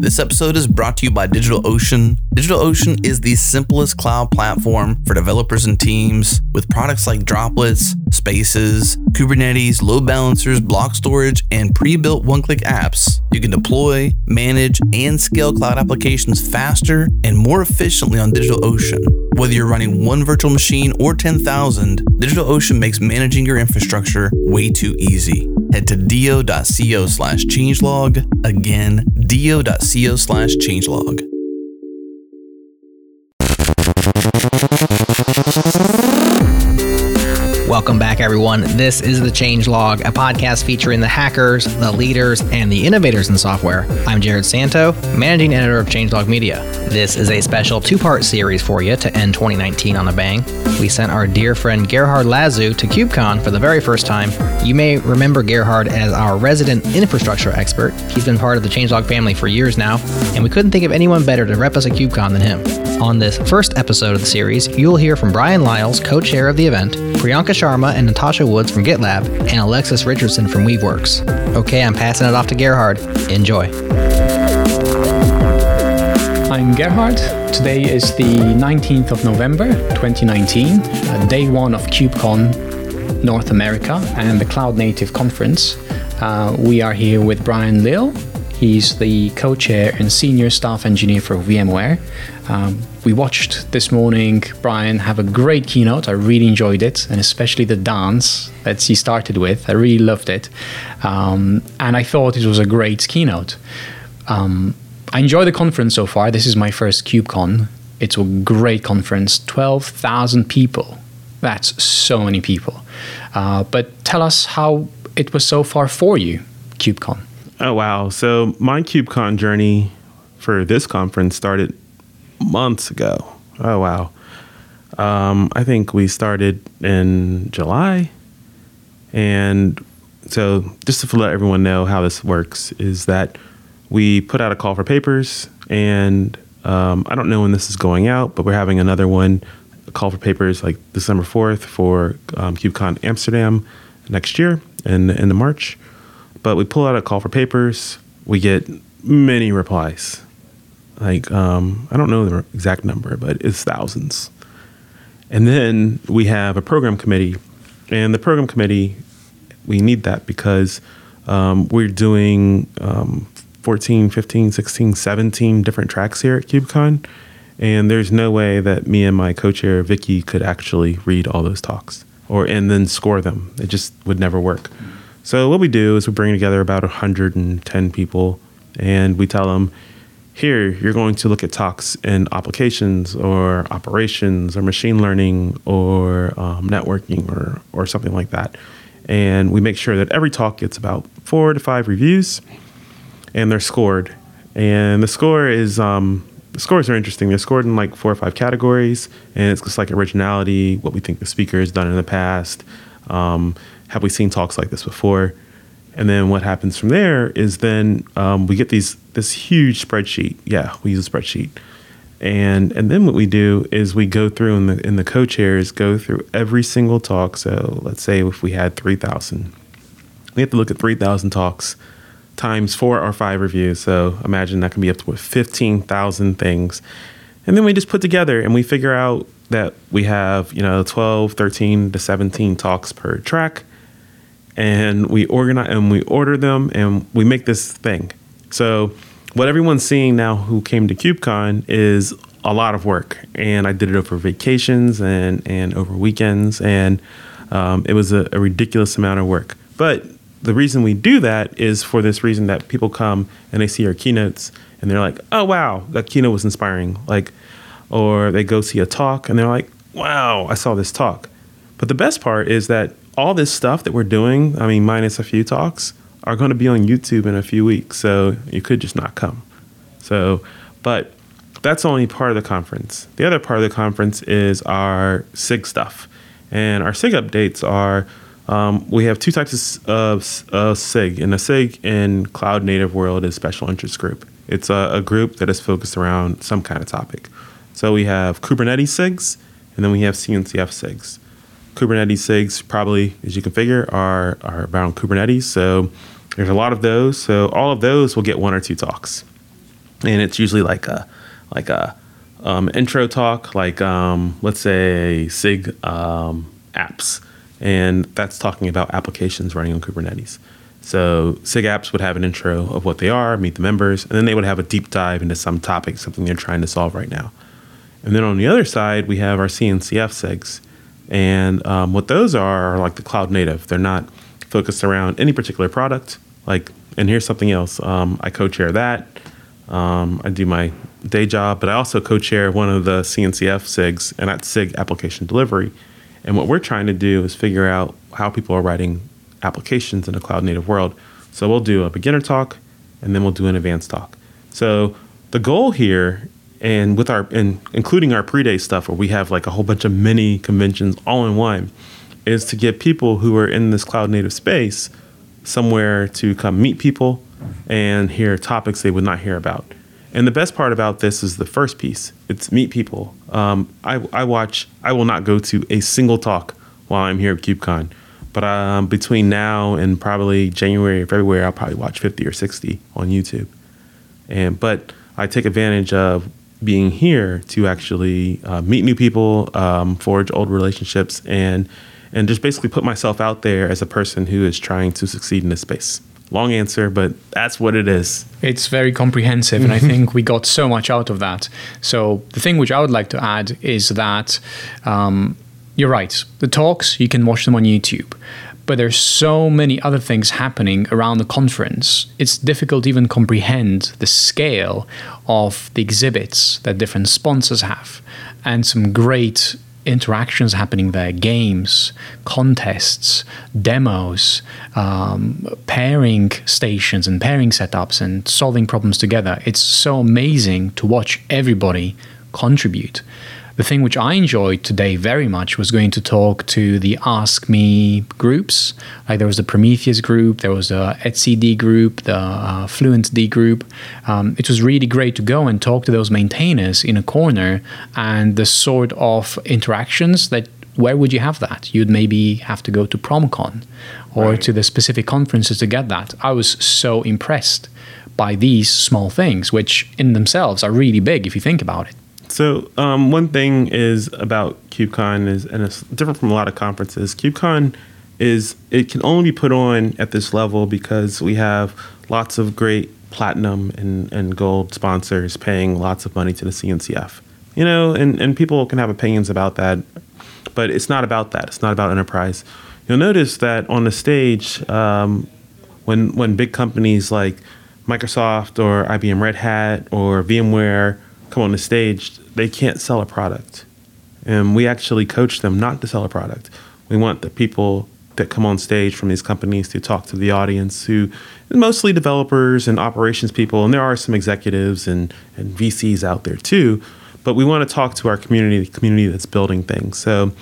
This episode is brought to you by DigitalOcean. DigitalOcean is the simplest cloud platform for developers and teams with products like Droplets, Spaces, Kubernetes, load balancers, block storage, and pre built one click apps. You can deploy, manage, and scale cloud applications faster and more efficiently on DigitalOcean. Whether you're running one virtual machine or 10,000, DigitalOcean makes managing your infrastructure way too easy. Head to do.co slash changelog. Again, do.co slash changelog. Welcome back, everyone. This is The Changelog, a podcast featuring the hackers, the leaders, and the innovators in software. I'm Jerod Santo, managing editor of Changelog Media. This is a special two part series for you to end 2019 on a bang. We sent our dear friend Gerhard Lazu to KubeCon for the very first time. You may remember Gerhard as our resident infrastructure expert. He's been part of the Changelog family for years now, and we couldn't think of anyone better to rep us at KubeCon than him. On this first episode of the series, you'll hear from Bryan Liles, co chair of the event, Priyanka Sharma and Natasha Woods from GitLab, and Alexis Richardson from Weaveworks. Okay, I'm passing it off to Gerhard. Enjoy. I'm Gerhard. Today is the 19th of November 2019, uh, day one of KubeCon North America and the Cloud Native Conference. Uh, we are here with Bryan Liles. He's the co chair and senior staff engineer for VMware. Um, we watched this morning Bryan have a great keynote. I really enjoyed it, and especially the dance that he started with. I really loved it. Um, and I thought it was a great keynote. Um, I enjoy the conference so far. This is my first KubeCon. It's a great conference 12,000 people. That's so many people. Uh, but tell us how it was so far for you, KubeCon. Oh, wow. So, my KubeCon journey for this conference started months ago. Oh, wow. Um, I think we started in July. And so, just to let everyone know how this works, is that we put out a call for papers. And um, I don't know when this is going out, but we're having another one, a call for papers like December 4th for um, Amsterdam next year in, in the March. But we pull out a call for papers. We get many replies like um, I don't know the exact number, but it's thousands. And then we have a program committee, and the program committee, we need that because um, we're doing um, 14, 15, 16, 17 different tracks here at KubeCon. And there's no way that me and my co-chair Vicky could actually read all those talks or and then score them. It just would never work. So what we do is we bring together about 110 people, and we tell them, here, you're going to look at talks in applications or operations or machine learning or um, networking or, or something like that. And we make sure that every talk gets about four to five reviews and they're scored. And the score is, um, the scores are interesting. They're scored in like four or five categories. And it's just like originality, what we think the speaker has done in the past. Um, have we seen talks like this before? And then what happens from there is then um, we get these this huge spreadsheet. Yeah, we use a spreadsheet. And and then what we do is we go through and the in the co-chairs go through every single talk. So let's say if we had three thousand, we have to look at three thousand talks times four or five reviews. So imagine that can be up to fifteen thousand things. And then we just put together and we figure out that we have, you know, 12, 13 to 17 talks per track and we organize and we order them and we make this thing. So what everyone's seeing now who came to KubeCon is a lot of work, and I did it over vacations and and over weekends, and um, it was a, a ridiculous amount of work. But the reason we do that is for this reason that people come and they see our keynotes and they're like, "Oh wow, that keynote was inspiring!" Like, or they go see a talk and they're like, "Wow, I saw this talk." But the best part is that all this stuff that we're doing, I mean, minus a few talks, are going to be on YouTube in a few weeks. So you could just not come. So, but that's only part of the conference. The other part of the conference is our SIG stuff. And our SIG updates are Um, we have two types of uh, SIG, and a SIG in cloud native world is special interest group. It's a, a, group that is focused around some kind of topic. So we have Kubernetes SIGs, and then we have CNCF SIGs. Kubernetes SIGs probably, as you can figure, are, are around Kubernetes. So there's a lot of those. So all of those will get one or two talks, and it's usually like a like a um, intro talk, like um, let's say SIG um, apps, and that's talking about applications running on Kubernetes. So SIG apps would have an intro of what they are, meet the members, and then they would have a deep dive into some topic, something they're trying to solve right now. And then on the other side, we have our CNCF SIGs, and um, what those are are like the cloud native. They're not focused around any particular product. Like, and here's something else. Um, I co-chair that. Um, I do my day job, but I also co-chair one of the CNCF SIGs, and that's SIG application delivery. And what we're trying to do is figure out how people are writing applications in a cloud native world. So we'll do a beginner talk, and then we'll do an advanced talk. So the goal here, and with our, and including our pre-day stuff, where we have like a whole bunch of mini conventions all in one, is to get people who are in this cloud native space somewhere to come meet people and hear topics they would not hear about. And the best part about this is the first piece. It's meet people. Um, I, I, watch. I will not go to a single talk while I'm here at KubeCon, but um, between now and probably January or February, I'll probably watch 50 or 60 on YouTube. And but I take advantage of being here to actually uh, meet new people, um, forge old relationships, and and just basically put myself out there as a person who is trying to succeed in this space. Long answer, but that's what it is. It's very comprehensive, and I think we got so much out of that. So, the thing which I would like to add is that um, you're right. The talks, you can watch them on YouTube, but there's so many other things happening around the conference. It's difficult to even comprehend the scale of the exhibits that different sponsors have, and some great interactions happening there games, contests, demos, um, pairing stations and pairing setups and solving problems together. It's so amazing to watch everybody contribute. The thing which I enjoyed today very much was going to talk to the Ask Me groups. Like there was the Prometheus group, there was the etcd group, the uh, FluentD group. Um, it was really great to go and talk to those maintainers in a corner and the sort of interactions that where would you have that? You'd maybe have to go to PromCon or right. to the specific conferences to get that. I was so impressed by these small things, which in themselves are really big if you think about it. So um, one thing is about KubeCon is, and it's different from a lot of conferences. KubeCon is it can only be put on at this level because we have lots of great platinum and, and gold sponsors paying lots of money to the CNCF. You know, and, and people can have opinions about that, but it's not about that. It's not about enterprise. You'll notice that on the stage, um, when when big companies like Microsoft or IBM Red Hat or VMware come on the stage, they can't sell a product. And we actually coach them not to sell a product. We want the people that come on stage from these companies to talk to the audience who mostly developers and operations people and there are some executives and, and VCs out there too but we want to talk to our community the community that's building things so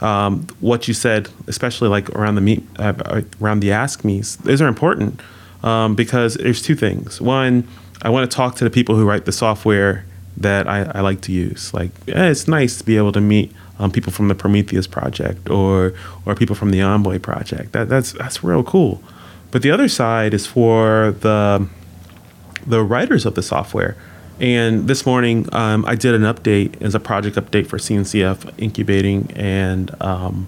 um, what you said especially like around the meet uh, uh around the ask me's those are important um, because there's two things one I want to talk to the people who write the software that I, I like to use. Like, yeah, it's nice to be able to meet um, people from the Prometheus project or or people from the Envoy project. That that's that's real cool. But the other side is for the the writers of the software. And this morning, um, I did an update as a project update for CNCF incubating and um,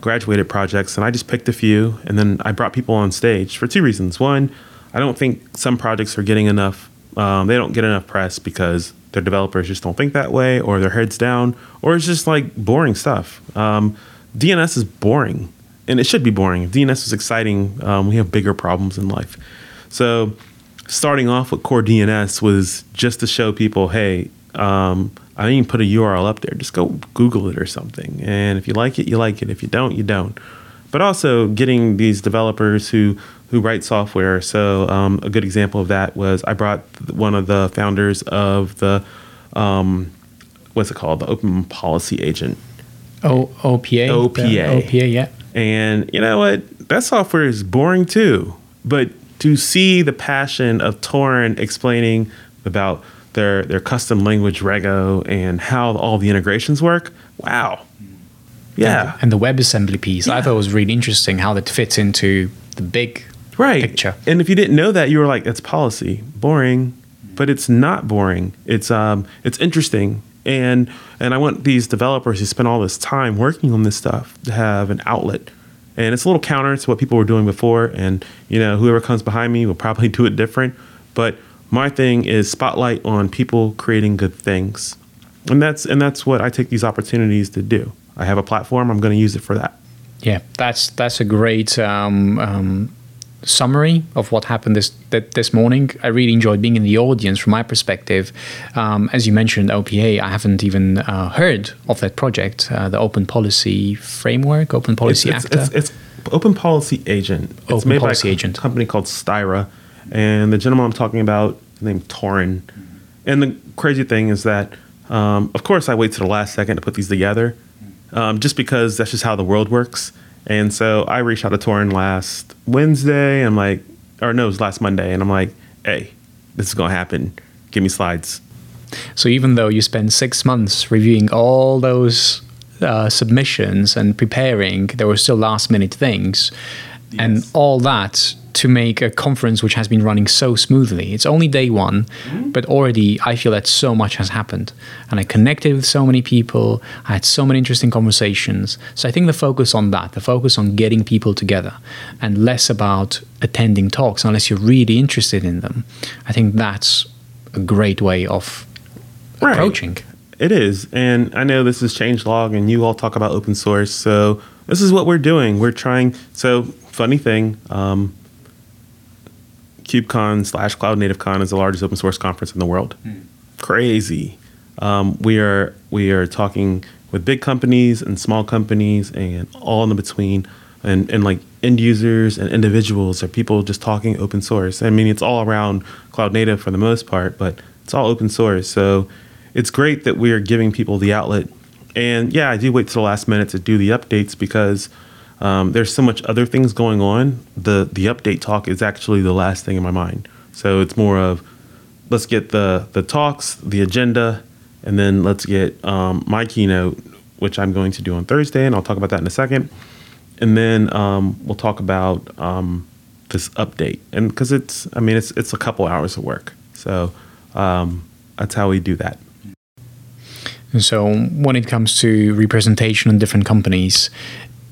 graduated projects, and I just picked a few, and then I brought people on stage for two reasons. One, I don't think some projects are getting enough. Um, they don't get enough press because their developers just don't think that way, or their heads down, or it's just like boring stuff. Um, DNS is boring, and it should be boring. If DNS is exciting, um, we have bigger problems in life. So, starting off with CoreDNS was just to show people, hey, um, I didn't even put a URL up there. Just go Google it or something. And if you like it, you like it. If you don't, you don't. But also getting these developers who who write software. So um, a good example of that was I brought one of the founders of the um, what's it called, the Open Policy Agent. O OPA. OPA. OPA, yeah. And you know what? That software is boring too. But to see the passion of Torin explaining about their their custom language Rego and how all the integrations work, wow. Yeah. And, the WebAssembly piece, I thought was really interesting how that fits into the big right. picture. And if you didn't know that, you were like, "That's policy, boring." But it's not boring. It's um, it's interesting, and and I want these developers who spend all this time working on this stuff to have an outlet. And it's a little counter to what people were doing before. And you know, whoever comes behind me will probably do it different. But my thing is spotlight on people creating good things, and that's and that's what I take these opportunities to do. I have a platform. I'm going to use it for that. Yeah, that's that's a great um, um, summary of what happened this that this morning. I really enjoyed being in the audience from my perspective. Um, as you mentioned, OPA, I haven't even uh, heard of that project, uh, the Open Policy Framework, Open Policy it's, Act. it's, it's, it's Open Policy Agent. It's Open made Policy by a Agent. company called Styra, and the gentleman I'm talking about named Torin. And the crazy thing is that, um, of course, I wait to the last second to put these together, um, just because that's just how the world works. And so I reached out to Torin last Wednesday. I'm like, or no, it was last Monday, and I'm like, hey, this is gonna happen. Give me slides. So even though you spent six months reviewing all those uh, submissions and preparing, there were still last minute things, and all that to make a conference which has been running so smoothly. It's only day one, but already I feel that so much has happened, and I connected with so many people. I had so many interesting conversations. So I think the focus on that, the focus on getting people together, and less about attending talks unless you're really interested in them. I think that's a great way of Right. approaching. It is. And I know this is changelog and you all talk about open source. So this is what we're doing. We're trying. So, funny thing, um, KubeCon slash Cloud Native Con is the largest open source conference in the world. Crazy. Um, we are we are talking with big companies and small companies and all in the between, and and like end users and individuals or people just talking open source. I mean, it's all around cloud native for the most part, but it's all open source. So it's great that we are giving people the outlet. And yeah, I do wait till the last minute to do the updates because um, there's so much other things going on. The the update talk is actually the last thing in my mind. So it's more of let's get the the talks, the agenda, and then let's get um, my keynote, which I'm going to do on Thursday, and I'll talk about that in a second. And then um, we'll talk about um, this update, and because it's, I mean, it's it's a couple hours of work, so um, that's how we do that. And so when it comes to representation in different companies,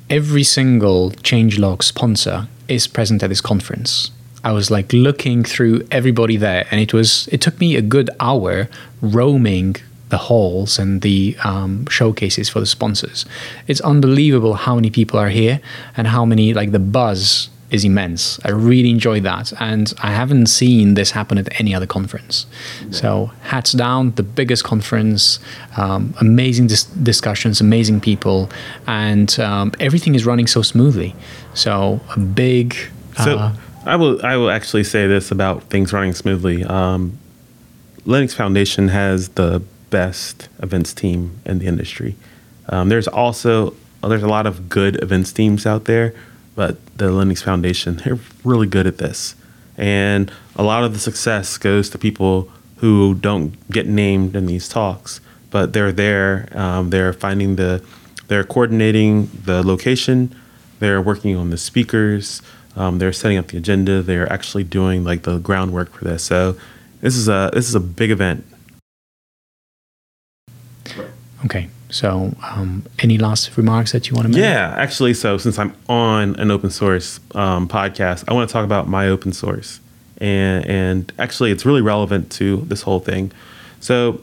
every single changelog sponsor is present at this conference. I was like looking through everybody there, and it was it took me a good hour roaming the halls and the um, showcases for the sponsors. It's unbelievable how many people are here and how many like the buzz is immense. I really enjoyed that, and I haven't seen this happen at any other conference. So hats down, the biggest conference, um, amazing dis- discussions, amazing people, and um, everything is running so smoothly. So a big. So uh, I will I will actually say this about things running smoothly. Um, Linux Foundation has the best events team in the industry. Um, there's also there's a lot of good events teams out there, but the Linux Foundation they're really good at this, and a lot of the success goes to people who don't get named in these talks, but they're there. Um, they're finding the they're coordinating the location. They're working on the speakers. Um, they're setting up the agenda. They're actually doing like the groundwork for this. So this is a this is a big event. okay. So um, any last remarks that you want to make? Yeah, actually, so since I'm on an open source um, podcast, I want to talk about my open source, and and actually, it's really relevant to this whole thing. So,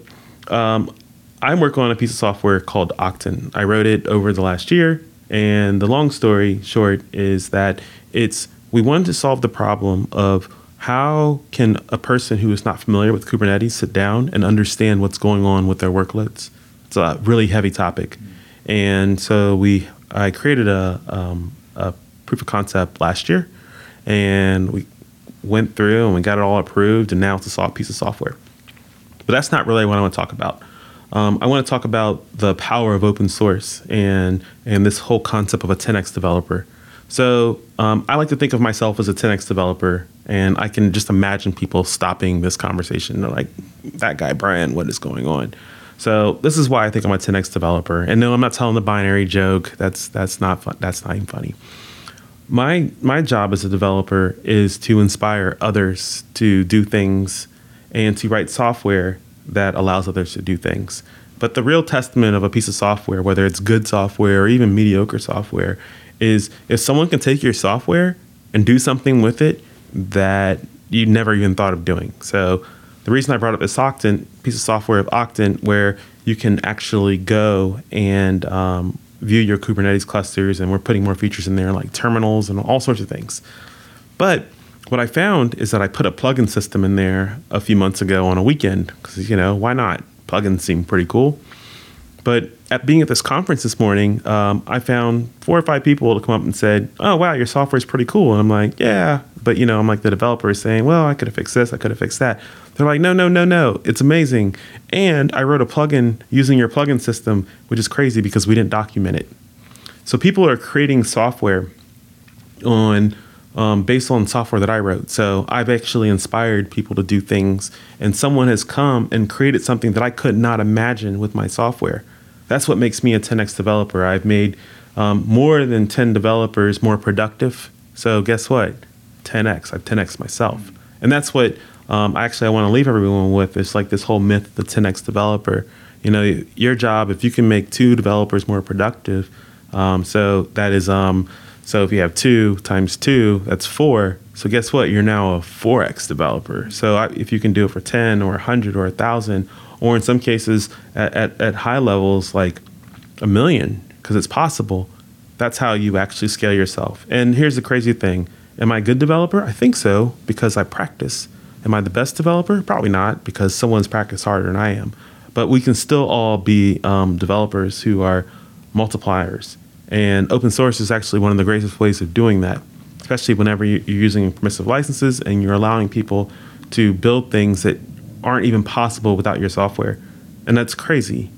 um, I'm working on a piece of software called Octant. I wrote it over the last year, and the long story short is that it's we wanted to solve the problem of how can a person who is not familiar with Kubernetes sit down and understand what's going on with their workloads. It's a really heavy topic, and so we I created a um, a proof of concept last year, and we went through and we got it all approved, and now it's a piece of software. But that's not really what I want to talk about. um, I want to talk about the power of open source and and this whole concept of a 10x developer. So um, I like to think of myself as a 10x developer, and I can just imagine people stopping this conversation. They're like, "That guy Bryan, what is going on?" So this is why I think I'm a 10x developer. And no, I'm not telling the binary joke. That's that's not fun. That's not even funny. My my job as a developer is to inspire others to do things and to write software that allows others to do things. But the real testament of a piece of software, whether it's good software or even mediocre software, is if someone can take your software and do something with it that you never even thought of doing. So the reason I brought up this Octant piece of software of Octant, where you can actually go and um, view your Kubernetes clusters, and we're putting more features in there like terminals and all sorts of things. But what I found is that I put a plugin system in there a few months ago on a weekend because you know why not? Plugins seem pretty cool. But at being at this conference this morning, um, I found four or five people to come up and said, "Oh wow, your software is pretty cool." And I'm like, "Yeah," but you know, I'm like the developer is saying, "Well, I could have fixed this, I could have fixed that." They're like, "No, no, no, no, it's amazing." And I wrote a plugin using your plugin system, which is crazy because we didn't document it. So people are creating software on um, based on software that I wrote. So I've actually inspired people to do things, and someone has come and created something that I could not imagine with my software. That's what makes me a 10x developer. I've made um, more than 10 developers more productive. So guess what? 10x. I've 10x myself, and that's what um, actually I want to leave everyone with. It's like this whole myth the 10x developer. You know, your job if you can make two developers more productive. Um, so that is um, so if you have two times two, that's four. So guess what? You're now a 4x developer. So if you can do it for 10 or 100 or 1,000, or in some cases at, at, at high levels, like a million, because it's possible, that's how you actually scale yourself. And here's the crazy thing Am I a good developer? I think so, because I practice. Am I the best developer? Probably not, because someone's practiced harder than I am. But we can still all be um, developers who are multipliers and open source is actually one of the greatest ways of doing that, especially whenever you're using permissive licenses and you're allowing people to build things that aren't even possible without your software. And that's crazy.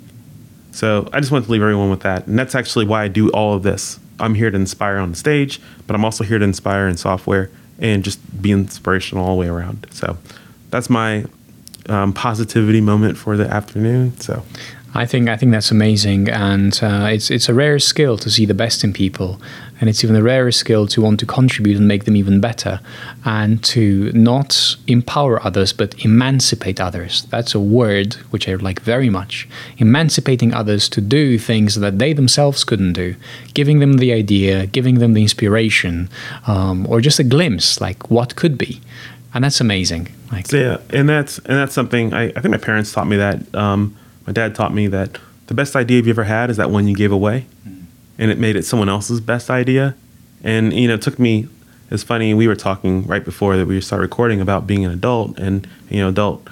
So I just want to leave everyone with that. And that's actually why I do all of this. I'm here to inspire on the stage, but I'm also here to inspire in software and just be inspirational all the way around. So that's my um, positivity moment for the afternoon. So I think I think that's amazing, and uh, it's it's a rare skill to see the best in people, and it's even a rarer skill to want to contribute and make them even better, and to not empower others but emancipate others. That's a word which I like very much. Emancipating others to do things that they themselves couldn't do, giving them the idea, giving them the inspiration, um, or just a glimpse like what could be, and that's amazing. Like, yeah, and that's and that's something I, I think my parents taught me that. Um, my dad taught me that the best idea you've ever had is that one you gave away, mm-hmm. and it made it someone else's best idea. And you know, it took me. It's funny. We were talking right before that we started recording about being an adult, and you know, adult.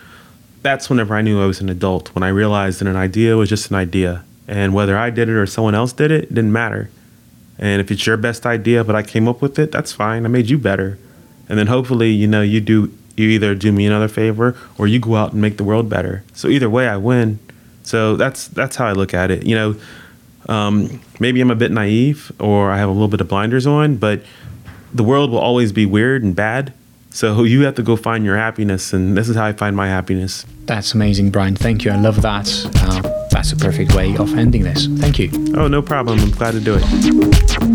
That's whenever I knew I was an adult. When I realized that an idea was just an idea, and whether I did it or someone else did it, it didn't matter. And if it's your best idea, but I came up with it, that's fine. I made you better. And then hopefully, you know, you do you either do me another favor or you go out and make the world better. So either way, I win. So that's that's how I look at it. You know, um, maybe I'm a bit naive or I have a little bit of blinders on, but the world will always be weird and bad. So you have to go find your happiness, and this is how I find my happiness. That's amazing, Bryan. Thank you. I love that. Uh, that's a perfect way of ending this. Thank you. Oh, no problem. I'm glad to do it.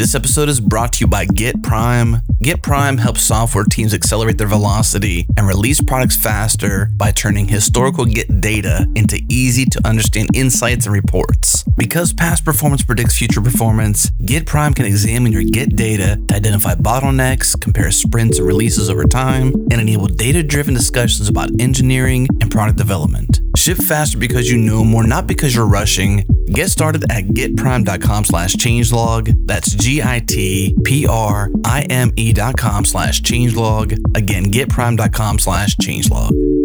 This episode is brought to you by GitPrime. Git Prime helps software teams accelerate their velocity and release products faster by turning historical Git data into easy to understand insights and reports. Because past performance predicts future performance, GitPrime can examine your Git data to identify bottlenecks, compare sprints and releases over time, and enable data driven discussions about engineering and product development. Ship faster because you know more, not because you're rushing. Get started at gitprime.com slash changelog. That's G-I-T-P-R-I-M-E dot com slash changelog. Again, gitprime.com slash changelog.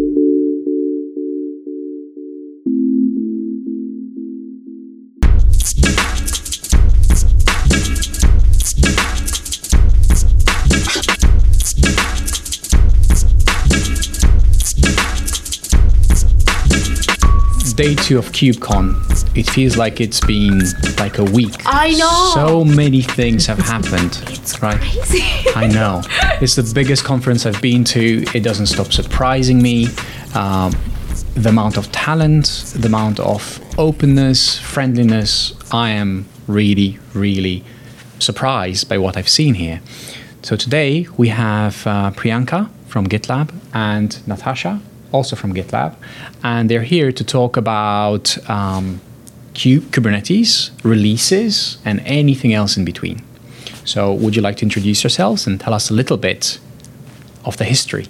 Day two of KubeCon. It feels like it's been like a week. I know. So many things have happened. It's right? crazy. I know. It's the biggest conference I've been to. It doesn't stop surprising me. Um, the amount of talent, the amount of openness, friendliness. I am really, really surprised by what I've seen here. So today we have uh, Priyanka from GitLab and Natasha, also from GitLab, and they're here to talk about um, Kubernetes, releases, and anything else in between. So, would you like to introduce yourselves and tell us a little bit of the history?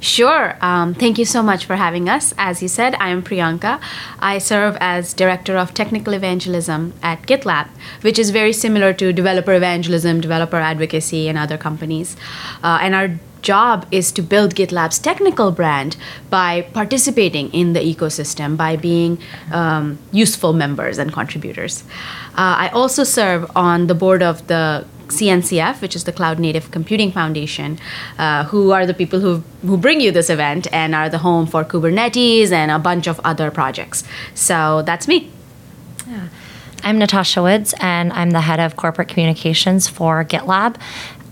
Sure. Um, thank you so much for having us. As you said, I am Priyanka. I serve as Director of Technical Evangelism at GitLab, which is very similar to developer evangelism, developer advocacy, and other companies. Uh, and our job is to build GitLab's technical brand by participating in the ecosystem, by being um, useful members and contributors. Uh, I also serve on the board of the CNCF, which is the Cloud Native Computing Foundation, uh, who are the people who, who bring you this event and are the home for Kubernetes and a bunch of other projects. So that's me. Yeah. I'm Natasha Woods, and I'm the head of corporate communications for GitLab.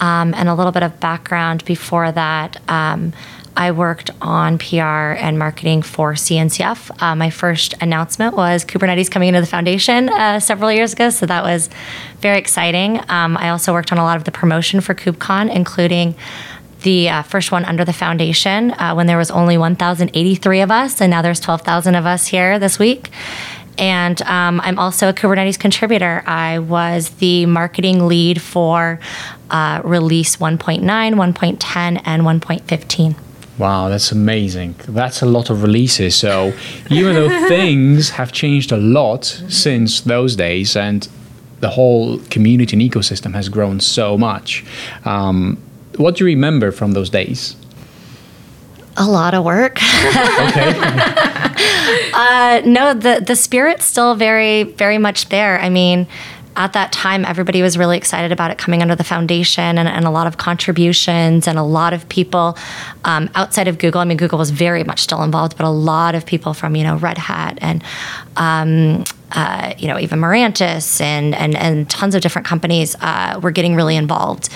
Um, and a little bit of background before that. Um, I worked on PR and marketing for CNCF. Uh, my first announcement was Kubernetes coming into the foundation uh, several years ago, so that was very exciting. Um, I also worked on a lot of the promotion for KubeCon, including the uh, first one under the foundation uh, when there was only 1,083 of us, and now there's 12,000 of us here this week. And um, I'm also a Kubernetes contributor. I was the marketing lead for uh, release 1.9, 1.10, and 1.15. Wow, that's amazing. That's a lot of releases. So, even though things have changed a lot since those days and the whole community and ecosystem has grown so much, um, what do you remember from those days? A lot of work. okay. uh, no, the the spirit's still very very much there. I mean, at that time, everybody was really excited about it coming under the foundation and, and a lot of contributions and a lot of people um, outside of Google. I mean, Google was very much still involved, but a lot of people from, you know, Red Hat and, um, uh, you know, even Mirantis and, and, and tons of different companies uh, were getting really involved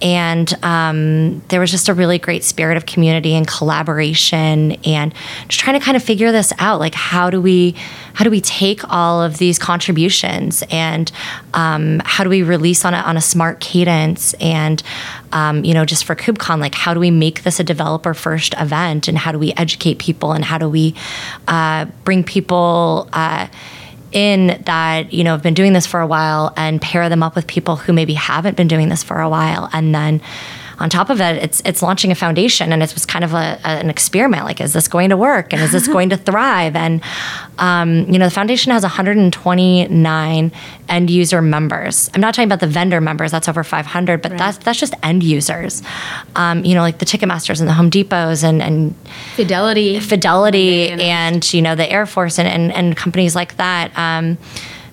and um, there was just a really great spirit of community and collaboration and just trying to kind of figure this out. Like how do we how do we take all of these contributions and um, how do we release on a, on a smart cadence and um, you know just for kubecon like how do we make this a developer first event and how do we educate people and how do we uh, bring people uh, in that you know have been doing this for a while and pair them up with people who maybe haven't been doing this for a while and then on top of it, it's it's launching a foundation, and it was kind of a, a, an experiment. Like, is this going to work, and is this going to thrive? And um, you know, the foundation has 129 end user members. I'm not talking about the vendor members; that's over 500, but right. that's that's just end users. Um, you know, like the Ticketmasters and the Home Depots and and Fidelity, Fidelity, and you know the Air Force and and, and companies like that. Um,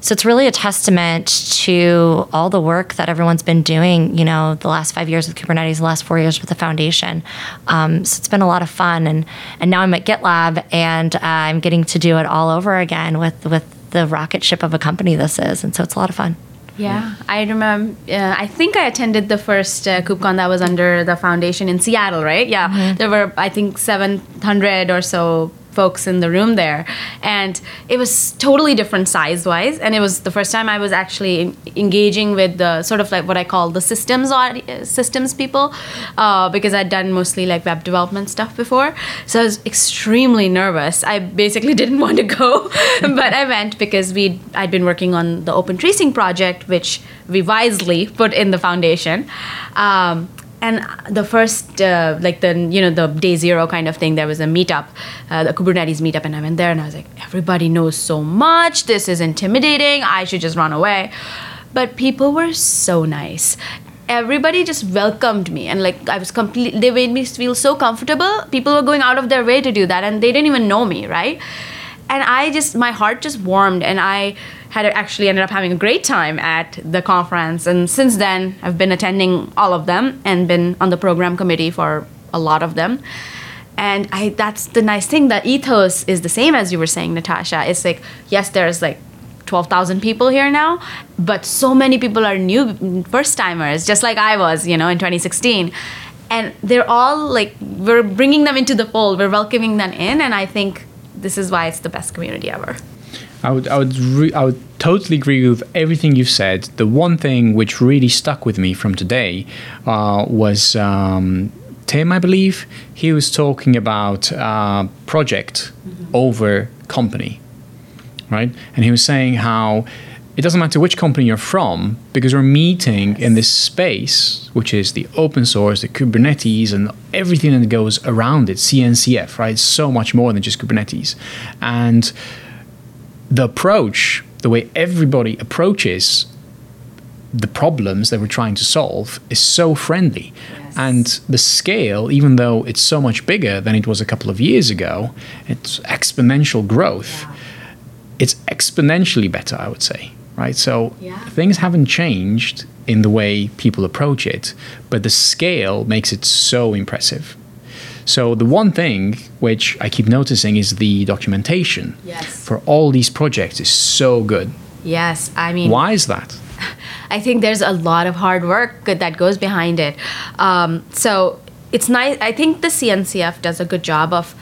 so it's really a testament to all the work that everyone's been doing, you know, the last five years with Kubernetes, the last four years with the foundation. Um, so it's been a lot of fun. And, and now I'm at GitLab and uh, I'm getting to do it all over again with, with the rocket ship of a company this is. And so it's a lot of fun. Yeah, I remember. Uh, I think I attended the first uh, KubeCon that was under the foundation in Seattle, right? Yeah, mm-hmm. there were I think 700 or so folks in the room there. And it was totally different size wise and it was the first time i was actually engaging with the sort of like what i call the systems systems people uh, because i'd done mostly like web development stuff before. So i was extremely nervous. I basically didn't want to go but i went because we i'd been working on the open tracing project which we wisely put in the foundation. Um, and the first uh, like the you know the day zero kind of thing there was a meetup uh, the kubernetes meetup and i went there and i was like everybody knows so much. This is intimidating. I should just run away. But people were so nice. Everybody just welcomed me and like i was completely they made me feel so comfortable. People were going out of their way to do that and they didn't even know me right? And i just my heart just warmed and i had actually ended up having a great time at the conference. And since then, I've been attending all of them and been on the program committee for a lot of them. And I that's the nice thing that ethos is the same as you were saying, Natasha. It's like yes, there's like 12,000 people here now, but so many people are new first timers, just like I was, you know, in 2016. And they're all like, we're bringing them into the fold, we're welcoming them in, and I think this is why it's the best community ever. I would, I would, re- I would totally agree with everything you've said. The one thing which really stuck with me from today uh, was um, Tim, I believe. He was talking about uh, project over company, right? And he was saying how it doesn't matter which company you're from because we're meeting in this space, which is the open source, the Kubernetes, and everything that goes around it, CNCF, right? So much more than just Kubernetes. And the approach, the way everybody approaches the problems that we're trying to solve is so friendly. And the scale, even though it's so much bigger than it was a couple of years ago, it's exponential growth. It's exponentially better, I would say. Right? So Yeah. things haven't changed in the way people approach it, but the scale makes it so impressive. So the one thing which I keep noticing is the documentation Yes. for all these projects is so good. Yes, I mean, Why is that? I think there's a lot of hard work that goes behind it. Um, so it's nice. I think the CNCF does a good job of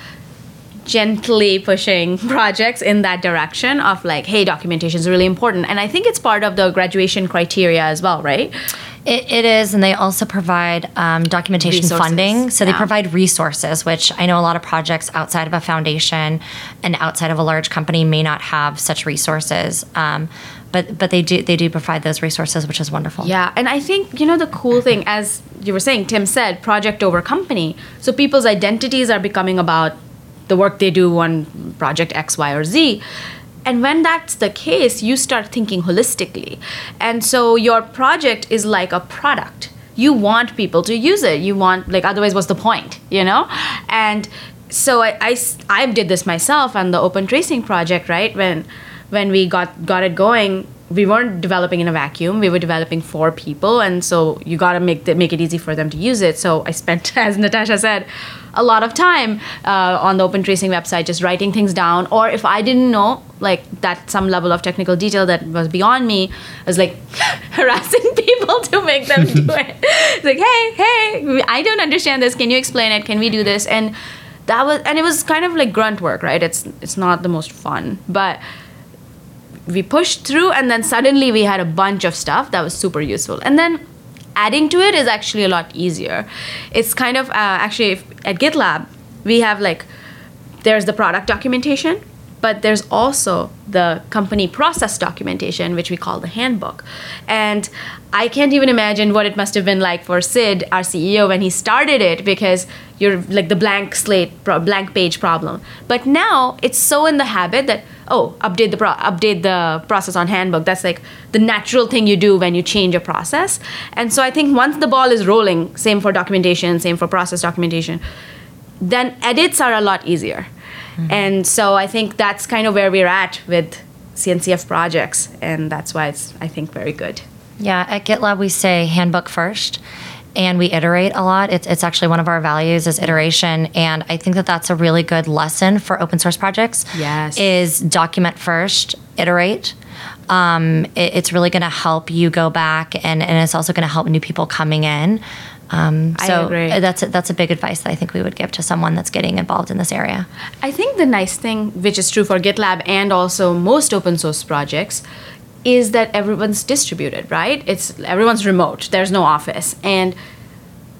gently pushing projects in that direction of like, hey, documentation is really important. And I think it's part of the graduation criteria as well, right? It, it is, and they also provide um, documentation Resources, funding. So they provide resources, which I know a lot of projects outside of a foundation and outside of a large company may not have such resources. Um, but but they do they do provide those resources, which is wonderful. Yeah, and I think you know the cool thing, as you were saying, Tim said, project over company. So people's identities are becoming about the work they do on project X, Y, or Z. And when that's the case, you start thinking holistically. And so your project is like a product. You want people to use it. You want, like, otherwise, what's the point, you know? And so I, I, I did this myself on the open tracing project, right? When, when we got, got it going, we weren't developing in a vacuum. We were developing for people, and so you got to make the, make it easy for them to use it. So I spent, as Natasha said, a lot of time uh, on the Open Tracing website just writing things down. Or if I didn't know, like that some level of technical detail that was beyond me, I was like harassing people to make them do it. It's like, hey, hey, I don't understand this. Can you explain it? Can we do this? And that was, and it was kind of like grunt work, right? It's it's not the most fun, but we pushed through and then suddenly we had a bunch of stuff that was super useful and then adding to it is actually a lot easier. It's kind of uh, actually if, at gitlab we have like there's the product documentation but there's also the company process documentation which we call the handbook. And i can't even imagine what it must have been like for sid our ceo when he started it because you're like the blank slate blank page problem. But now it's so in the habit that oh update the pro- update the process on handbook. That's like the natural thing you do when you change a process. And so i think once the ball is rolling same for documentation same for process documentation then edits are a lot easier. Mm-hmm. And so i think that's kind of where we're at with cncf projects and that's why it's i think very good. Yeah, at GitLab we say handbook first and we iterate a lot. It's, it's actually one of our values is iteration and I think that that's a really good lesson for open source projects. Yes. Is document first, iterate. Um, it- it's really going to help you go back and, and it's also going to help new people coming in. Um, so that's a, that's a big advice that I think we would give to someone that's getting involved in this area. I think the nice thing, which is true for GitLab and also most open source projects, is that everyone's distributed, right? It's everyone's remote. There's no office, and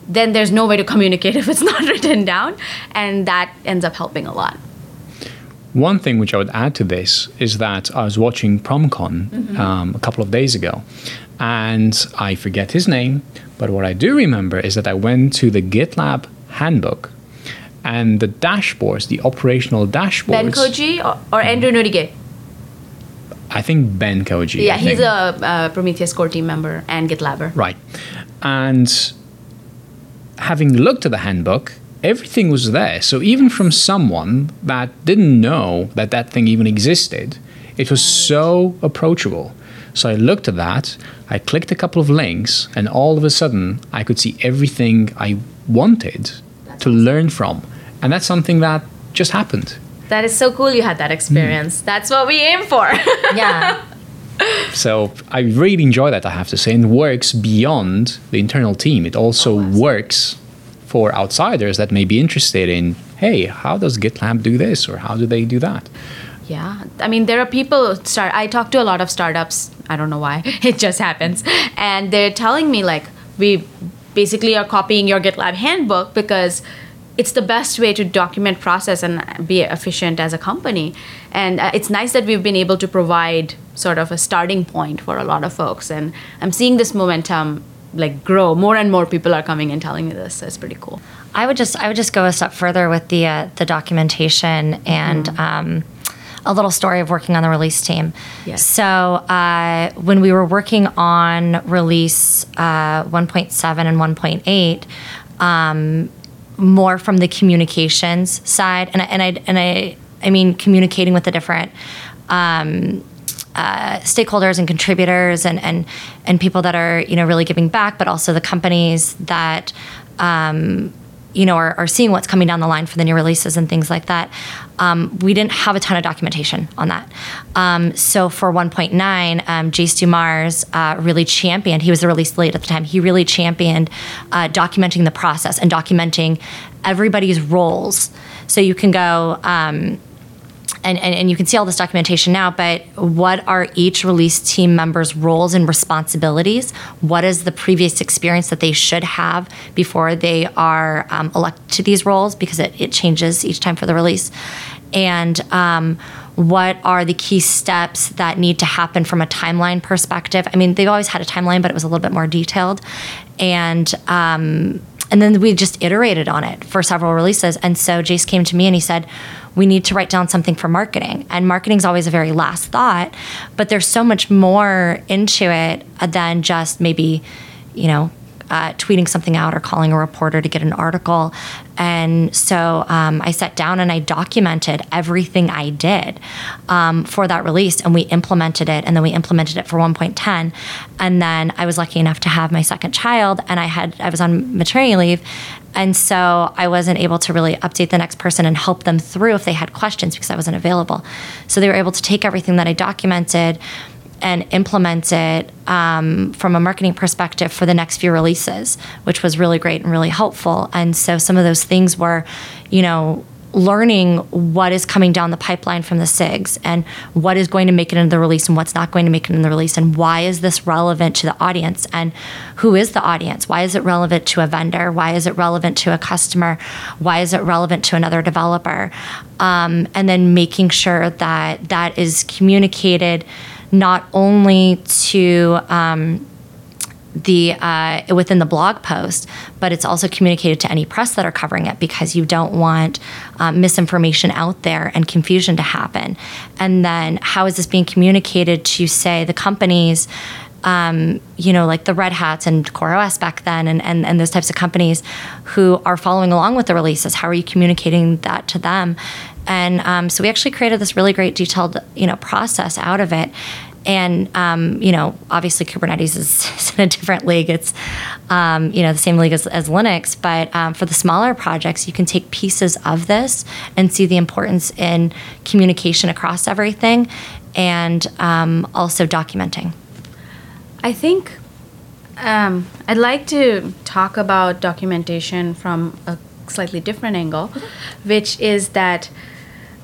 then there's no way to communicate if it's not written down, and that ends up helping a lot. One thing which I would add to this is that I was watching PromCon um, a couple of days ago, and I forget his name, but what I do remember is that I went to the GitLab handbook, and the dashboards, the operational dashboards. Ben Kochie or, or Andrew Newdigate? I think Ben Kochie. Yeah, he's a, uh Prometheus core team member and GitLabber. Right. And having looked at the handbook, everything was there. So even from someone that didn't know that that thing even existed, it was so approachable. So I looked at that, I clicked a couple of links, and all of a sudden I could see everything I wanted to learn from. and that's something that just happened. That is so cool you had that experience. Mm. That's what we aim for. Yeah. So I really enjoy that, I have to say, and works beyond the internal team. It also oh, works for outsiders that may be interested in, hey, how does GitLab do this or how do they do that? Yeah, I mean, there are people. Start. I talk to a lot of startups. I don't know why. It just happens, and they're telling me like we basically are copying your GitLab handbook because it's the best way to document process and be efficient as a company. And uh, it's nice that we've been able to provide sort of a starting point for a lot of folks. And I'm seeing this momentum like grow. More and more people are coming and telling me this. So it's pretty cool. I would just I would just go a step further with the uh, the documentation and um, a little story of working on the release team. Yes. So uh, when we were working on release uh, 1.7 and 1.8. Um, more from the communications side, and I, and I and I I mean communicating with the different um, uh, stakeholders and contributors and and and people that are you know really giving back, but also the companies that. Um, you know, are, are seeing what's coming down the line for the new releases and things like that. Um, we didn't have a ton of documentation on that. Um, so for 1.9, um, Jaice DuMars uh, really championed, he was the release lead at the time, he really championed uh, documenting the process and documenting everybody's roles. So you can go, um, and, and, and you can see all this documentation now, but what are each release team members' roles and responsibilities? What is the previous experience that they should have before they are um, elected to these roles? Because it, it changes each time for the release. And um, what are the key steps that need to happen from a timeline perspective? I mean, they've always had a timeline, but it was a little bit more detailed. And um, and then we just iterated on it for several releases. And so Jaice came to me and he said, we need to write down something for marketing. And marketing is always a very last thought, but there's so much more into it than just maybe, you know, uh, tweeting something out or calling a reporter to get an article. And so um, I sat down and I documented everything I did um, for that release, and we implemented it. And then we implemented it for 1.10. And then I was lucky enough to have my second child, and I had I was on maternity leave, and so I wasn't able to really update the next person and help them through if they had questions because I wasn't available. So they were able to take everything that I documented and implement it um, from a marketing perspective for the next few releases, which was really great and really helpful. And so some of those things were, you know, learning what is coming down the pipeline from the SIGs and what is going to make it into the release and what's not going to make it in the release and why is this relevant to the audience and who is the audience? Why is it relevant to a vendor? Why is it relevant to a customer? Why is it relevant to another developer? Um, and then making sure that that is communicated not only to um, the uh, within the blog post, but it's also communicated to any press that are covering it because you don't want um, misinformation out there and confusion to happen. And then how is this being communicated to say the companies? Um, you know, like the Red Hats and CoreOS back then, and, and, and those types of companies who are following along with the releases. How are you communicating that to them? And um, so we actually created this really great detailed, you know, process out of it. And um, you know, obviously Kubernetes is, is, in a different league. It's um, you know the same league as, as Linux, but um, for the smaller projects, you can take pieces of this and see the importance in communication across everything, and um, also documenting. I think um, I'd like to talk about documentation from a slightly different angle, which is that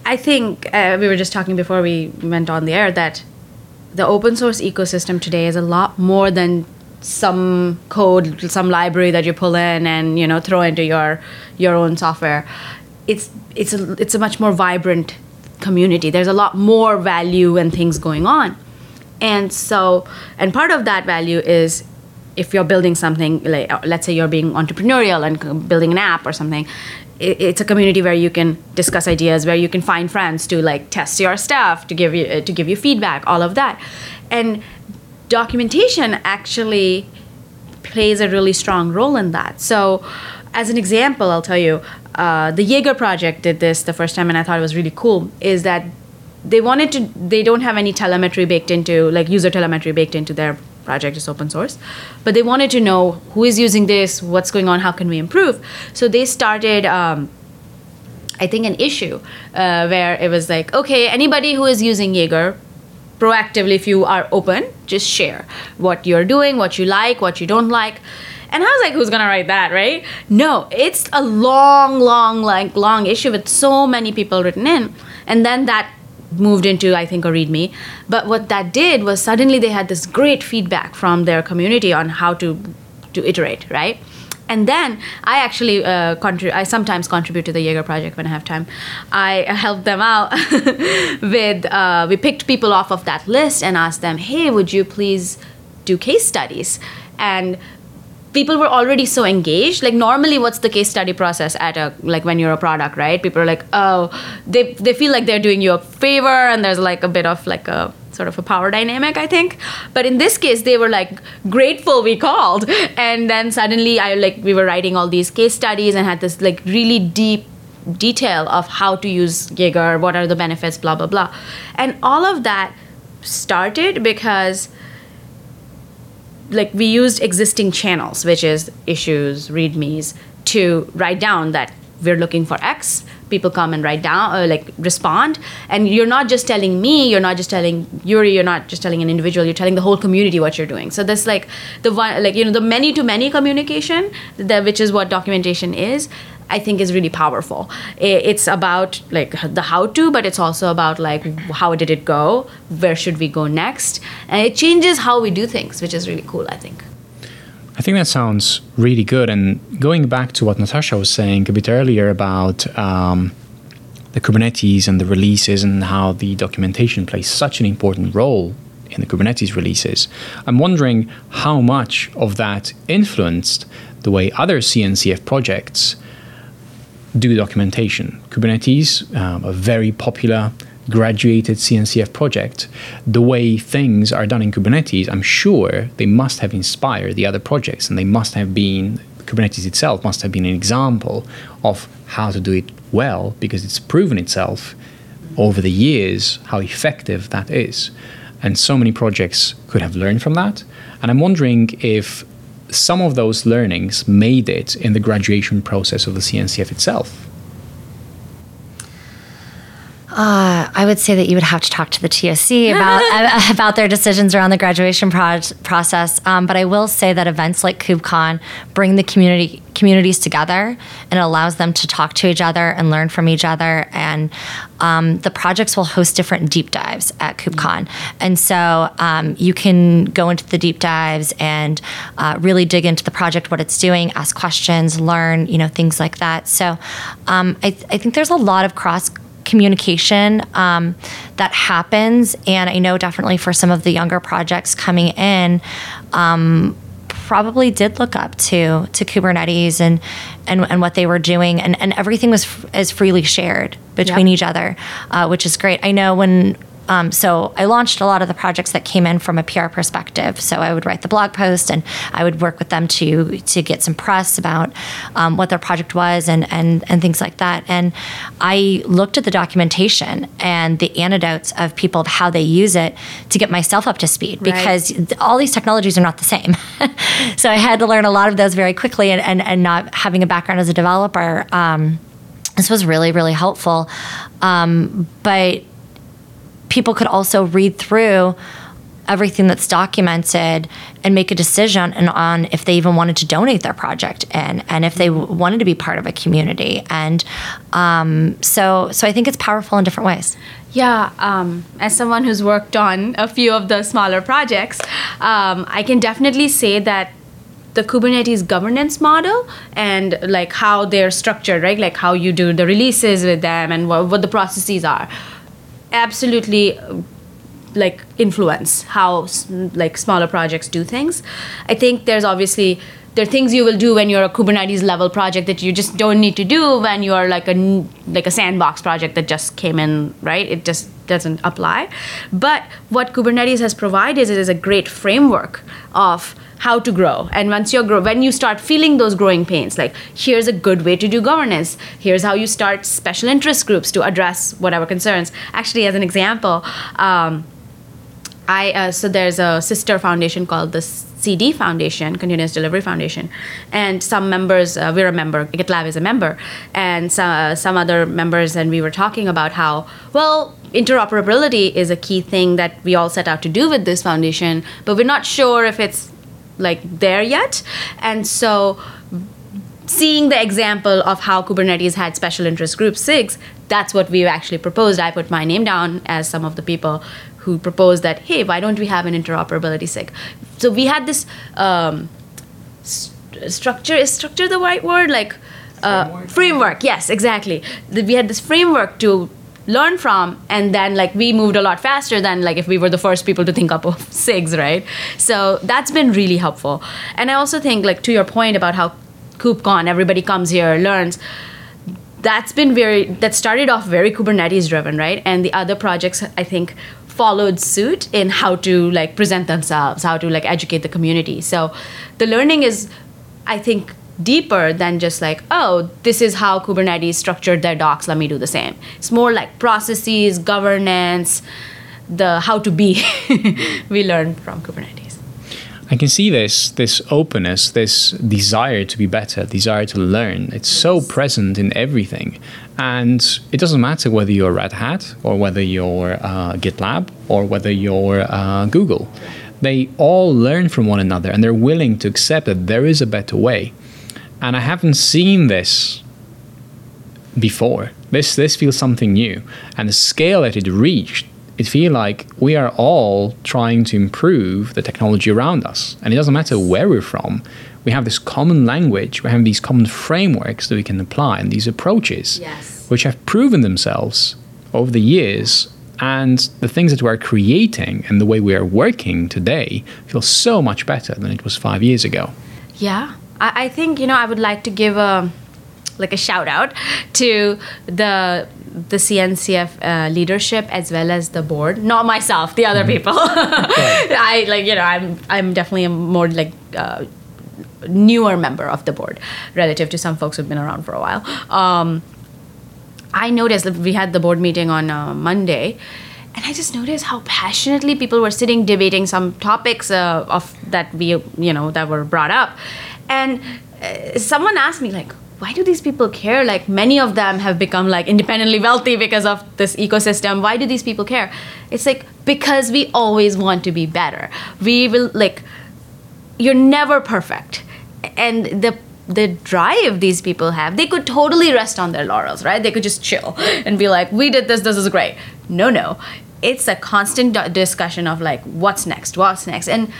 I think uh, we were just talking before we went on the air that the open source ecosystem today is a lot more than some code, some library that you pull in and you know throw into your your own software. It's it's a it's a much more vibrant community. There's a lot more value and things going on, and so and part of that value is if you're building something like let's say you're being entrepreneurial and building an app or something it's a community where you can discuss ideas where you can find friends to like test your stuff to give you to give you feedback all of that. And documentation actually plays a really strong role in that. So as an example i'll tell you uh, the jaeger project did this the first time and i thought it was really cool is that they wanted to they don't have any telemetry baked into like user telemetry baked into their project is open source but they wanted to know who is using this what's going on how can we improve so they started um, I think, an issue uh, where it was like, okay, anybody who is using Jaeger, proactively, if you are open, just share what you're doing, what you like, what you don't like. And I was like, who's gonna write that, right? No, it's a long, long, like long issue with so many people written in. And then that moved into I think a README. But what that did was suddenly they had this great feedback from their community on how to to iterate, right? And then I actually uh, contribute. I sometimes contribute to the Jaeger project when I have time. I help them out with. Uh, we picked people off of that list and asked them, "Hey, would you please do case studies?" And people were already so engaged. Like normally what's the case study process at a like when you're a product right? People are like oh they they feel like they're doing you a favor and there's like a bit of like a sort of a power dynamic i think. But in this case they were like grateful we called. And then suddenly i like we were writing all these case studies and had this like really deep detail of how to use Jaeger, what are the benefits, blah blah blah, and all of that started because like we used existing channels, which is issues, readmes, to write down that we're looking for X. People come and write down, or like respond, and you're not just telling me, you're not just telling Yuri, you're not just telling an individual, you're telling the whole community what you're doing. So this like the one, like you know, the many to many communication, that which is what documentation is. I think is really powerful. It's about like the how to, but it's also about like how did it go? Where should we go next? And it changes how we do things, which is really cool, I think. I think that sounds really good. And going back to what Natasha was saying a bit earlier about um, the Kubernetes and the releases and how the documentation plays such an important role in the Kubernetes releases, I'm wondering how much of that influenced the way other CNCF projects do documentation. Kubernetes, um, a very popular graduated CNCF project, the way things are done in Kubernetes, I'm sure they must have inspired the other projects and they must have been, Kubernetes itself must have been an example of how to do it well because it's proven itself over the years how effective that is. And so many projects could have learned from that. And I'm wondering if some of those learnings made it in the graduation process of the CNCF itself? Uh, I would say that you would have to talk to the TSC about uh, about their decisions around the graduation pro- process. Um, but I will say that events like KubeCon bring the community communities together and allows them to talk to each other and learn from each other. And um, the projects will host different deep dives at KubeCon, and so um, you can go into the deep dives and uh, really dig into the project, what it's doing, ask questions, learn, you know, things like that. So um, I, th- I think there's a lot of cross communication um, that happens. And I know definitely for some of the younger projects coming in, um, probably did look up to to Kubernetes and and, and what they were doing, and, and everything was f- as freely shared between yep. each other, uh, which is great. I know when um, so I launched a lot of the projects that came in from a PR perspective. So I would write the blog post and I would work with them to to get some press about um, what their project was and, and and things like that. And I looked at the documentation and the anecdotes of people of how they use it to get myself up to speed because right. all these technologies are not the same. so I had to learn a lot of those very quickly and, and, and not having a background as a developer. Um, this was really, really helpful. Um, but people could also read through everything that's documented and make a decision on if they even wanted to donate their project and and if they wanted to be part of a community and um, so so I think it's powerful in different ways. Yeah, um, as someone who's worked on a few of the smaller projects, um, I can definitely say that the Kubernetes governance model and like how they're structured, right? Like how you do the releases with them and what, what the processes are absolutely like influence how like smaller projects do things. I think there's obviously there are things you will do when you're a kubernetes level project that you just don't need to do when you're like a like a sandbox project that just came in right? It just doesn't apply. But what kubernetes has provided is it is a great framework of how to grow. And once you're grow when you start feeling those growing pains like here's a good way to do governance. Here's how you start special interest groups to address whatever concerns. Actually as an example um, I uh, so there's a sister foundation called the CD Foundation, Continuous Delivery Foundation, and some members uh, we're a member. GitLab is a member, and some uh, some other members, and we were talking about how well interoperability is a key thing that we all set out to do with this foundation, but we're not sure if it's like there yet, and so seeing the example of how Kubernetes had special interest groups, SIGs, that's what we've actually proposed. I put my name down as some of the people who proposed that, hey, why don't we have an interoperability SIG? So we had this um, st- structure. Is structure the right word? Like uh, framework. framework. Yes, exactly. We had this framework to learn from and then like we moved a lot faster than like if we were the first people to think up of sigs right so that's been really helpful and i also think like to your point about how KubeCon, everybody comes here, learns. That's been very, that started off very Kubernetes driven, right? And the other projects, I think, followed suit in how to like present themselves, how to like educate the community. So the learning is, I think, deeper than just like, oh, this is how Kubernetes structured their docs, let me do the same. It's more like processes, governance, the how to be we learn from Kubernetes. I can see this this openness, this desire to be better, desire to learn. It's so present in everything, and it doesn't matter whether you're Red Hat or whether you're uh, GitLab or whether you're uh, Google. They all learn from one another, and they're willing to accept that there is a better way. And I haven't seen this before. This this feels something new, and the scale that it reached it feels like we are all trying to improve the technology around us. And it doesn't matter where we're from, we have this common language, we have these common frameworks that we can apply and these approaches, yes. which have proven themselves over the years. And the things that we are creating and the way we are working today feel so much better than it was five years ago. Yeah. I, I think, you know, I would like to give a like a shout out to the the CNCF uh, leadership as well as the board. Not myself, the other mm-hmm. people. I like you know I'm I'm definitely a more like. Uh, newer member of the board relative to some folks who've been around for a while um, i noticed that we had the board meeting on uh, monday and i just noticed how passionately people were sitting debating some topics uh, of that we you know that were brought up and uh, someone asked me like why do these people care? Like many of them have become like independently wealthy because of this ecosystem. Why do these people care? It's like because we always want to be better. We will like you're never perfect. And the the drive these people have, they could totally rest on their laurels, right? They could just chill and be like, "We did this. This is great." No, no. It's a constant discussion of like, "What's next? What's next?" And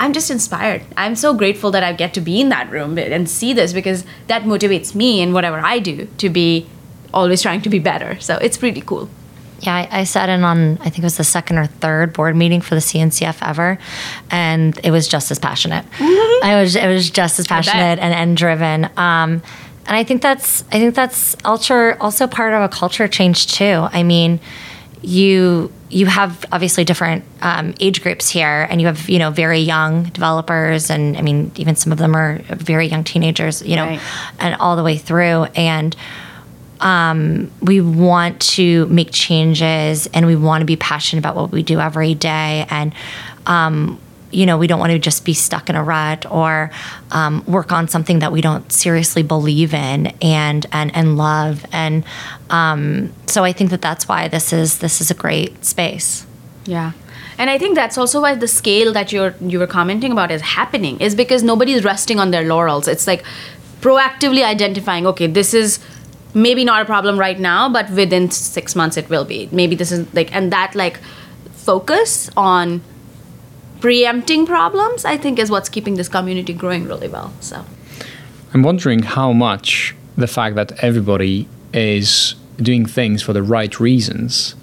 I'm just inspired. I'm so grateful that I get to be in that room and see this because that motivates me in whatever I do to be always trying to be better. So it's pretty cool. Yeah, I, I, sat in on I think it was the second or third board meeting for the CNCF ever, and it was just as passionate. Mm-hmm. I was it was just as passionate and, and driven. Um, and I think that's I think that's also also part of a culture change too. I mean, you you have obviously different um, age groups here, and you have you know very young developers, and I mean even some of them are very young teenagers, you know, right. and all the way through. And um, we want to make changes, and we want to be passionate about what we do every day, and um, you know, we don't want to just be stuck in a rut or um, work on something that we don't seriously believe in and and and love. And um, so I think that that's why this is this is a great space. Yeah. And I think that's also why the scale that you're you were commenting about is happening is because nobody's resting on their laurels. It's like proactively identifying, okay, this is maybe not a problem right now, but within six months it will be. Maybe this is like and that like focus on preempting problems, I think, is what's keeping this community growing really well. So, I'm wondering how much the fact that everybody is doing things for the right reasons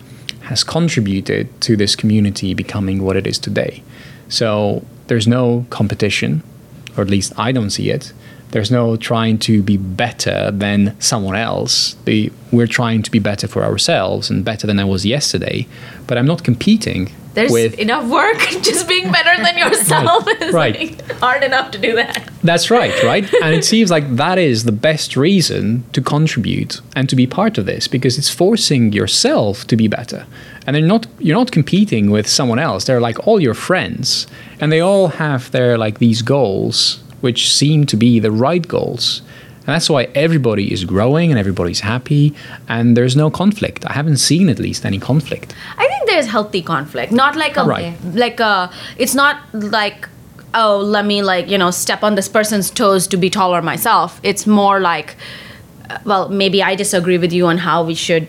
has contributed to this community becoming what it is today. So, there's no competition, or at least I don't see it. There's no trying to be better than someone else. We're trying to be better for ourselves and better than I was yesterday. But I'm not competing there's with enough work just being better than yourself is Right. like hard enough to do that That's right, right? and it seems like that is the best reason to contribute and to be part of this because it's forcing yourself to be better. And they're not you're not competing with someone else. They're like all your friends and they all have their like these goals which seem to be the right goals. And that's why everybody is growing and everybody's happy and there's no conflict. I haven't seen at least any conflict. I there's healthy conflict, not like a Right. like a. It's not like oh, let me like you know step on this person's toes to be taller myself. It's more like, uh, well, maybe I disagree with you on how we should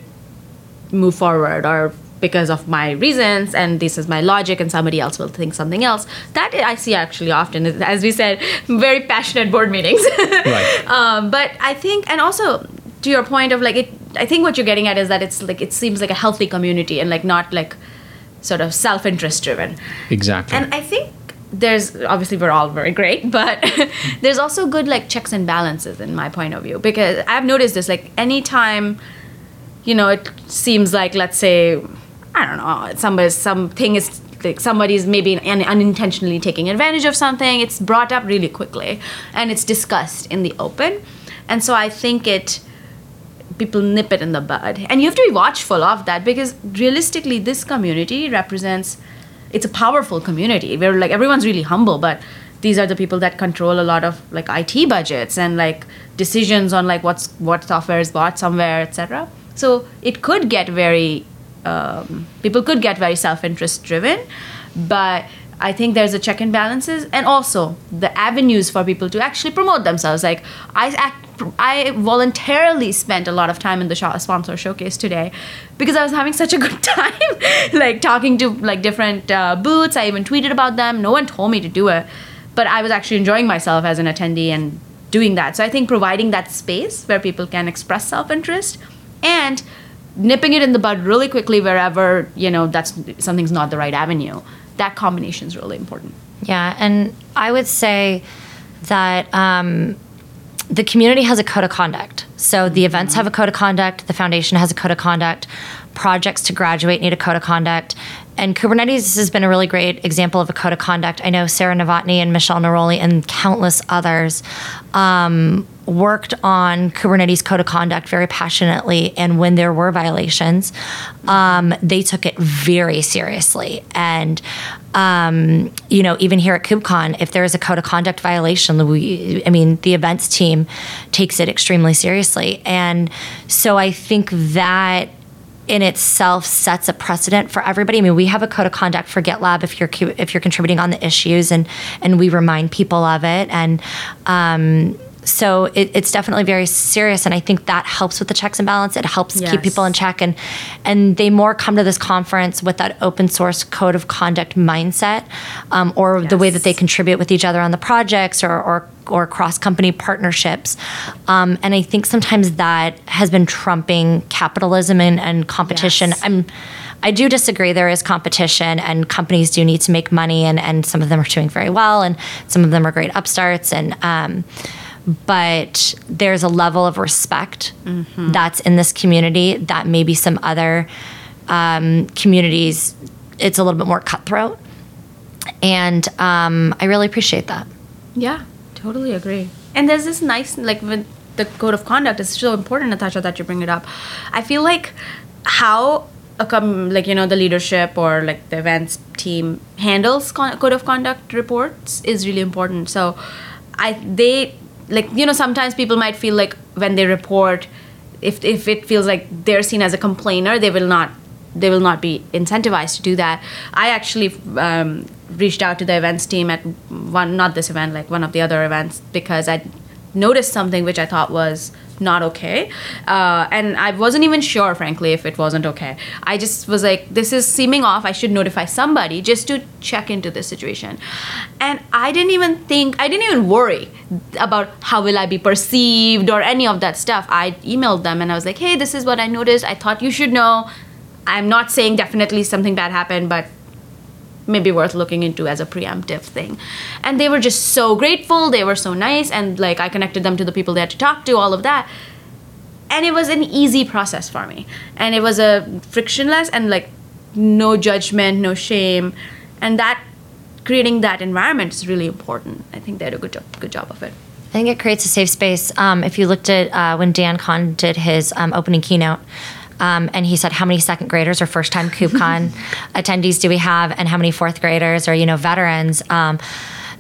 move forward, or because of my reasons, and this is my logic, and somebody else will think something else. That I see actually often, as we said, very passionate board meetings. Right. um, but I think, and also to your point of like it, I think what you're getting at is that it's like it seems like a healthy community and like not like sort of self-interest driven. Exactly. And I think there's obviously we're all very great, but there's also good like checks and balances in my point of view because I've noticed this like anytime you know it seems like let's say I don't know somebody something is like somebody's maybe un- unintentionally taking advantage of something it's brought up really quickly and it's discussed in the open and so I think it people nip it in the bud and you have to be watchful of that because realistically this community represents it's a powerful community where like everyone's really humble but these are the people that control a lot of like IT budgets and like decisions on like what's what software is bought somewhere etc so it could get very um, people could get very self-interest driven but I think there's a check and balances, and also the avenues for people to actually promote themselves. Like I, act, I voluntarily spent a lot of time in the sponsor showcase today because I was having such a good time, like talking to like different uh, booths. I even tweeted about them. No one told me to do it, but I was actually enjoying myself as an attendee and doing that. So I think providing that space where people can express self-interest and nipping it in the bud really quickly wherever you know that's something's not the right avenue that combination is really important Yeah, and I would say that um, the community has a code of conduct. So the events have a code of conduct, the foundation has a code of conduct, projects to graduate need a code of conduct. And Kubernetes has been a really great example of a code of conduct. I know Sarah Novotny and Michelle Noorali and countless others um, worked on Kubernetes code of conduct very passionately. And when there were violations, um, they took it very seriously. And um, you know, even here at KubeCon, if there is a code of conduct violation, we, I mean, the events team takes it extremely seriously. And so I think that in itself sets a precedent for everybody. I mean, we have a code of conduct for GitLab if you're if you're contributing on the issues, and and we remind people of it. And um, so it, it's definitely very serious, and I think that helps with the checks and balance. It helps keep people in check, and and they more come to this conference with that open source code of conduct mindset, um, or the way that they contribute with each other on the projects, or or, or cross company partnerships. Um, and I think sometimes that has been trumping capitalism and, and competition. Yes. I'm. I do disagree. There is competition, and companies do need to make money, and, and some of them are doing very well, and some of them are great upstarts, and um, but there's a level of respect that's in this community that maybe some other um, communities it's a little bit more cutthroat, and um, I really appreciate that. yeah totally agree. And there's this nice like with the code of conduct is so important natasha that you bring it up. I feel like how a com- like you know the leadership or like the events team handles con- code of conduct reports is really important. So i they like you know sometimes people might feel like when they report if if it feels like they're seen as a complainer they will not they will not be incentivized to do that. I actually um, reached out to the events team at one not this event like one of the other events because i noticed something which i thought was not okay. Uh, and i wasn't even sure frankly if it wasn't okay. I just was like this is seeming off. I should notify somebody just to check into this situation. And i didn't even think i didn't even worry about how will i be perceived or any of that stuff. I emailed them and i was like hey this is what i noticed. I thought you should know. I'm not saying definitely something bad happened but maybe worth looking into as a preemptive thing. And they were just so grateful. They were so nice. And like I connected them to the people they had to talk to, all of that. And it was an easy process for me. And it was a frictionless and like no judgment, no shame, and that creating that environment is really important. I think they did a good job, good job of it. I think it creates a safe space. Um, if you looked at uh, when Dan Kohn did his um, opening keynote, um, and he said, "How many second graders or first time KubeCon attendees do we have, and how many fourth graders or you know veterans?" Um,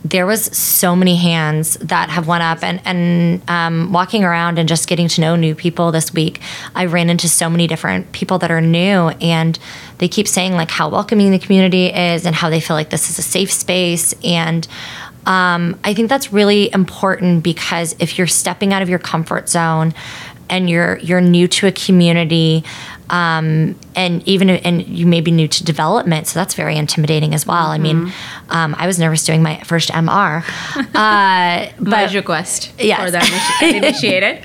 there was so many hands that have went up and and um, walking around and just getting to know new people this week i ran into so many different people that are new and they keep saying like how welcoming the community is and how they feel like this is a safe space and um, i think that's really important because if you're stepping out of your comfort zone and you're you're new to a community um, and even and you may be new to development, so that's very intimidating as well. Mm-hmm. I mean, um, I was nervous doing my first MR, uh, but request yes. for that initiated.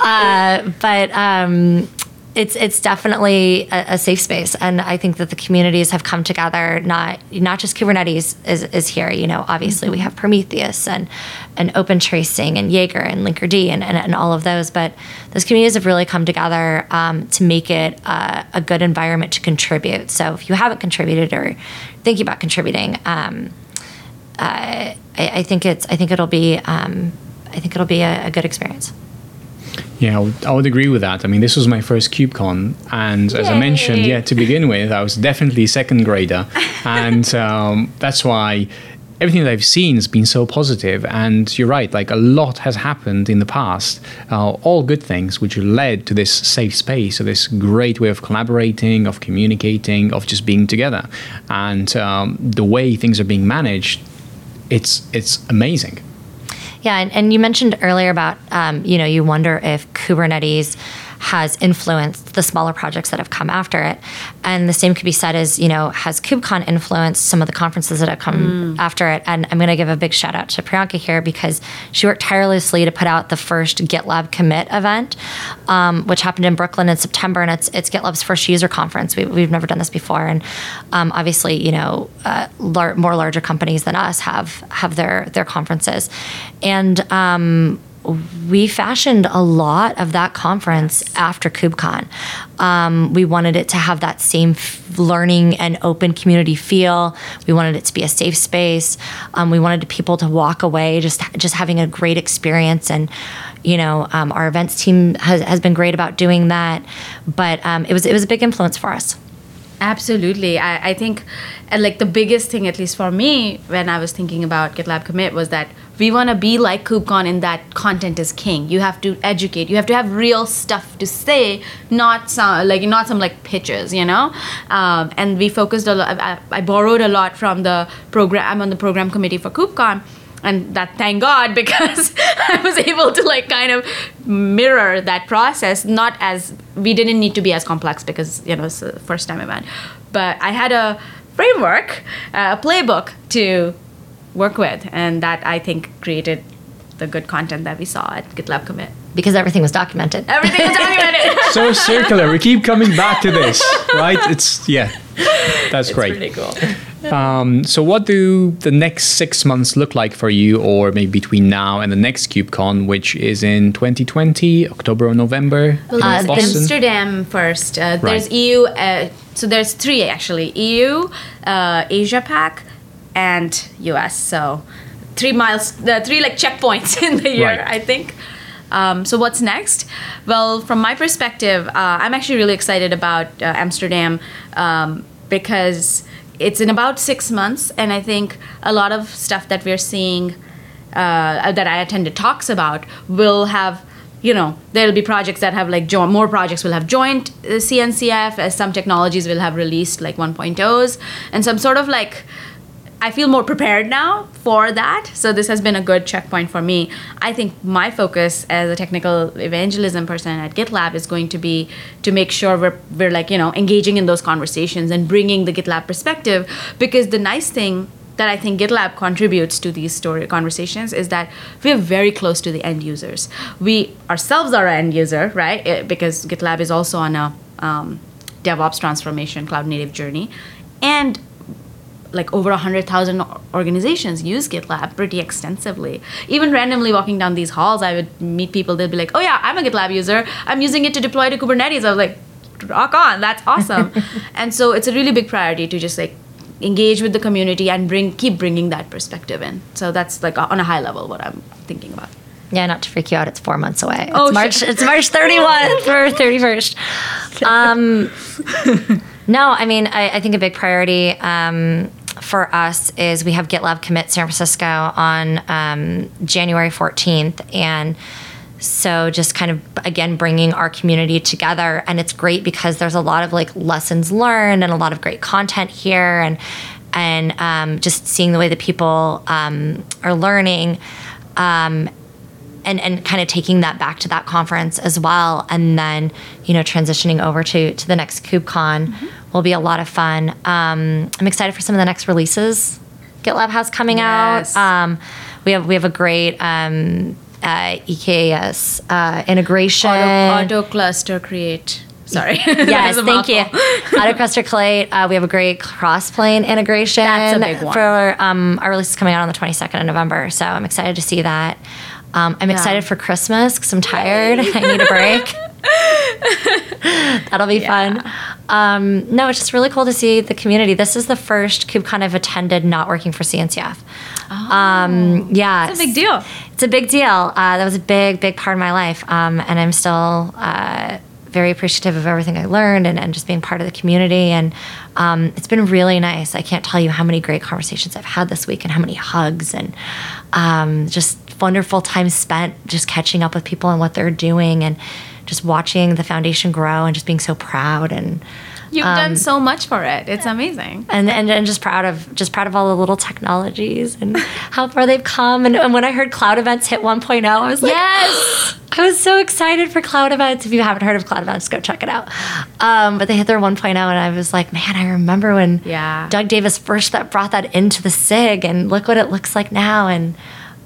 uh, but um, it's it's definitely a, a, safe space, and I think that the communities have come together. Not not just Kubernetes is, is here. You know, obviously mm-hmm. we have Prometheus and and OpenTracing and Jaeger and Linkerd and, and, and all of those, but those communities have really come together um, to make it uh, a good environment to contribute. So if you haven't contributed or thinking about contributing, um, uh, I, I, think it's I think it'll be um, I think it'll be a, a good experience. Yeah, I would, I would, agree with that. I mean, this was my first KubeCon, and as Yay. I mentioned, yeah, to begin with, I was definitely a second grader, and um, that's why everything that I've seen has been so positive. And you're right, like a lot has happened in the past, uh, all good things, which led to this safe space, so this great way of collaborating, of communicating, of just being together, and um, the way things are being managed. It's it's amazing. Yeah, and, and you mentioned earlier about um, you know you wonder if Kubernetes has influenced the smaller projects that have come after it. And the same could be said as, you know, has KubeCon influenced some of the conferences that have come mm. after it? And I'm going to give a big shout out to Priyanka here because she worked tirelessly to put out the first GitLab commit event, um, which happened in Brooklyn in September. And it's, it's GitLab's first user conference. We, have never done this before. And um, obviously, you know, uh, lar- more larger companies than us have, have their, their conferences. And, um, we fashioned a lot of that conference after KubeCon. Um, we wanted it to have that same f- learning and open community feel. We wanted it to be a safe space. Um, we wanted people to walk away just just having a great experience. And you know, um, our events team has, has been great about doing that. But um, it was it was a big influence for us. Absolutely. I, I think, like, the biggest thing, at least for me, when I was thinking about GitLab Commit, was that we want to be like KubeCon in that content is king. You have to educate. You have to have real stuff to say, not some like not some like pitches, you know. Um, and we focused a lot. I, I borrowed a lot from the program. I'm on the program committee for KubeCon and that thank god because i was able to like kind of mirror that process not as we didn't need to be as complex because you know it's the first time event but i had a framework a playbook to work with and that i think created the good content that we saw at gitlab commit. Because everything was documented. Everything was documented. So circular. We keep coming back to this right? It's yeah. That's it's great. pretty cool. Um, so, what do the next six months look like for you, or maybe between now and the next KubeCon, which is in 2020, October or November? Well, uh, Amsterdam first. Uh, right. There's EU. Uh, so there's three actually: EU, uh, Asia Pac, and US. So three miles, the three like checkpoints in the year, right. I think. Um, so what's next? Well, from my perspective, uh, I'm actually really excited about uh, Amsterdam um, because it's in about six months, and I think a lot of stuff that we're seeing uh, that I attended talks about will have you know there'll be projects that have like jo- more projects will have joined uh, CNCF as some technologies will have released like 1.0s and some sort of like I feel more prepared now for that. So this has been a good checkpoint for me. I think my focus as a technical evangelism person at GitLab is going to be to make sure we're we're like, you know, engaging in those conversations and bringing the GitLab perspective because the nice thing that I think GitLab contributes to these story conversations is that we're very close to the end users. We ourselves are an end user, right? It, because GitLab is also on a um, DevOps transformation, cloud native journey, and like over 100,000 organizations use GitLab pretty extensively. Even randomly walking down these halls, I would meet people, they'd be like, oh yeah, I'm a GitLab user. I'm using it to deploy to Kubernetes. I was like, rock on that's awesome and so it's a really big priority to just like engage with the community and bring keep bringing that perspective in so that's like on a high level what i'm thinking about Yeah, not to freak you out, it's four months away. Oh, it's March. shit. It's March thirty one or thirty first. Um, no, I mean, I, I think a big priority um, for us is we have GitLab Commit San Francisco on um, January fourteenth, and so just kind of again bringing our community together, and it's great because there's a lot of like lessons learned and a lot of great content here, and and um, just seeing the way that people um, are learning and and kind of taking that back to that conference as well and then you know transitioning over to to the next KubeCon will be a lot of fun um, i'm excited for some of the next releases gitlab has coming Yes. out um, we have we have a great um, uh, EKS uh, integration auto, auto cluster create sorry Yes, thank you. Autocluster Collate. Uh, we have a great Crossplane integration That's a big one. for um, our release is coming out on the 22nd of November. So I'm excited to see that. Um, I'm excited for Christmas because I'm tired. I need a break. That'll be fun. Um, no, it's just really cool to see the community. This is the first KubeCon I've attended not working for CNCF. um, yeah, Oh. It's a big deal. it's a big deal. Uh, that was a big, big part of my life. Um, and I'm still uh, very appreciative of everything I learned and, and just being part of the community. And um, it's been really nice. I can't tell you how many great conversations I've had this week and how many hugs and um, just wonderful time spent just catching up with people and what they're doing and just watching the foundation grow and just being so proud and you've done so much for it it's amazing and, and and just proud of just proud of all the little technologies and how far they've come. And, and when I heard cloud events hit 1.0, I was like, yes I was so excited for cloud events. If you haven't heard of cloud events, go check it out. Um, but they hit their 1.0, and I was like, man, I remember when Yeah. Doug Davis first that brought that into the SIG, and look what it looks like now. And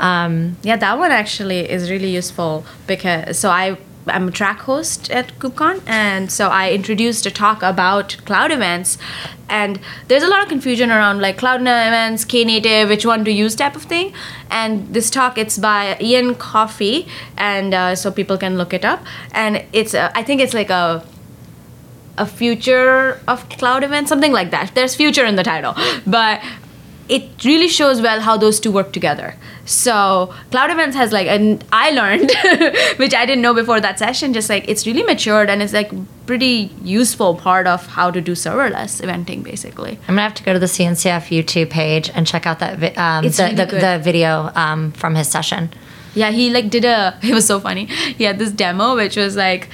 Yeah, that one actually is really useful because so I I'm a track host at KubeCon, and so I introduced a talk about cloud events, and there's a lot of confusion around like cloud events, Knative, which one to use type of thing. And this talk it's by Ian Coffey, and uh, so people can look it up. And it's I think it's like a a future of cloud events, something like that. There's future in the title, but it really shows well how those two work together. So cloud events has like, and I learned, which I didn't know before that session, just like it's really matured and it's like pretty useful part of how to do serverless eventing, basically. I'm gonna have to go to the CNCF YouTube page and check out that vi- um, the, really the, the video um, from his session. Yeah, he like did a. It was so funny. He had this demo which was like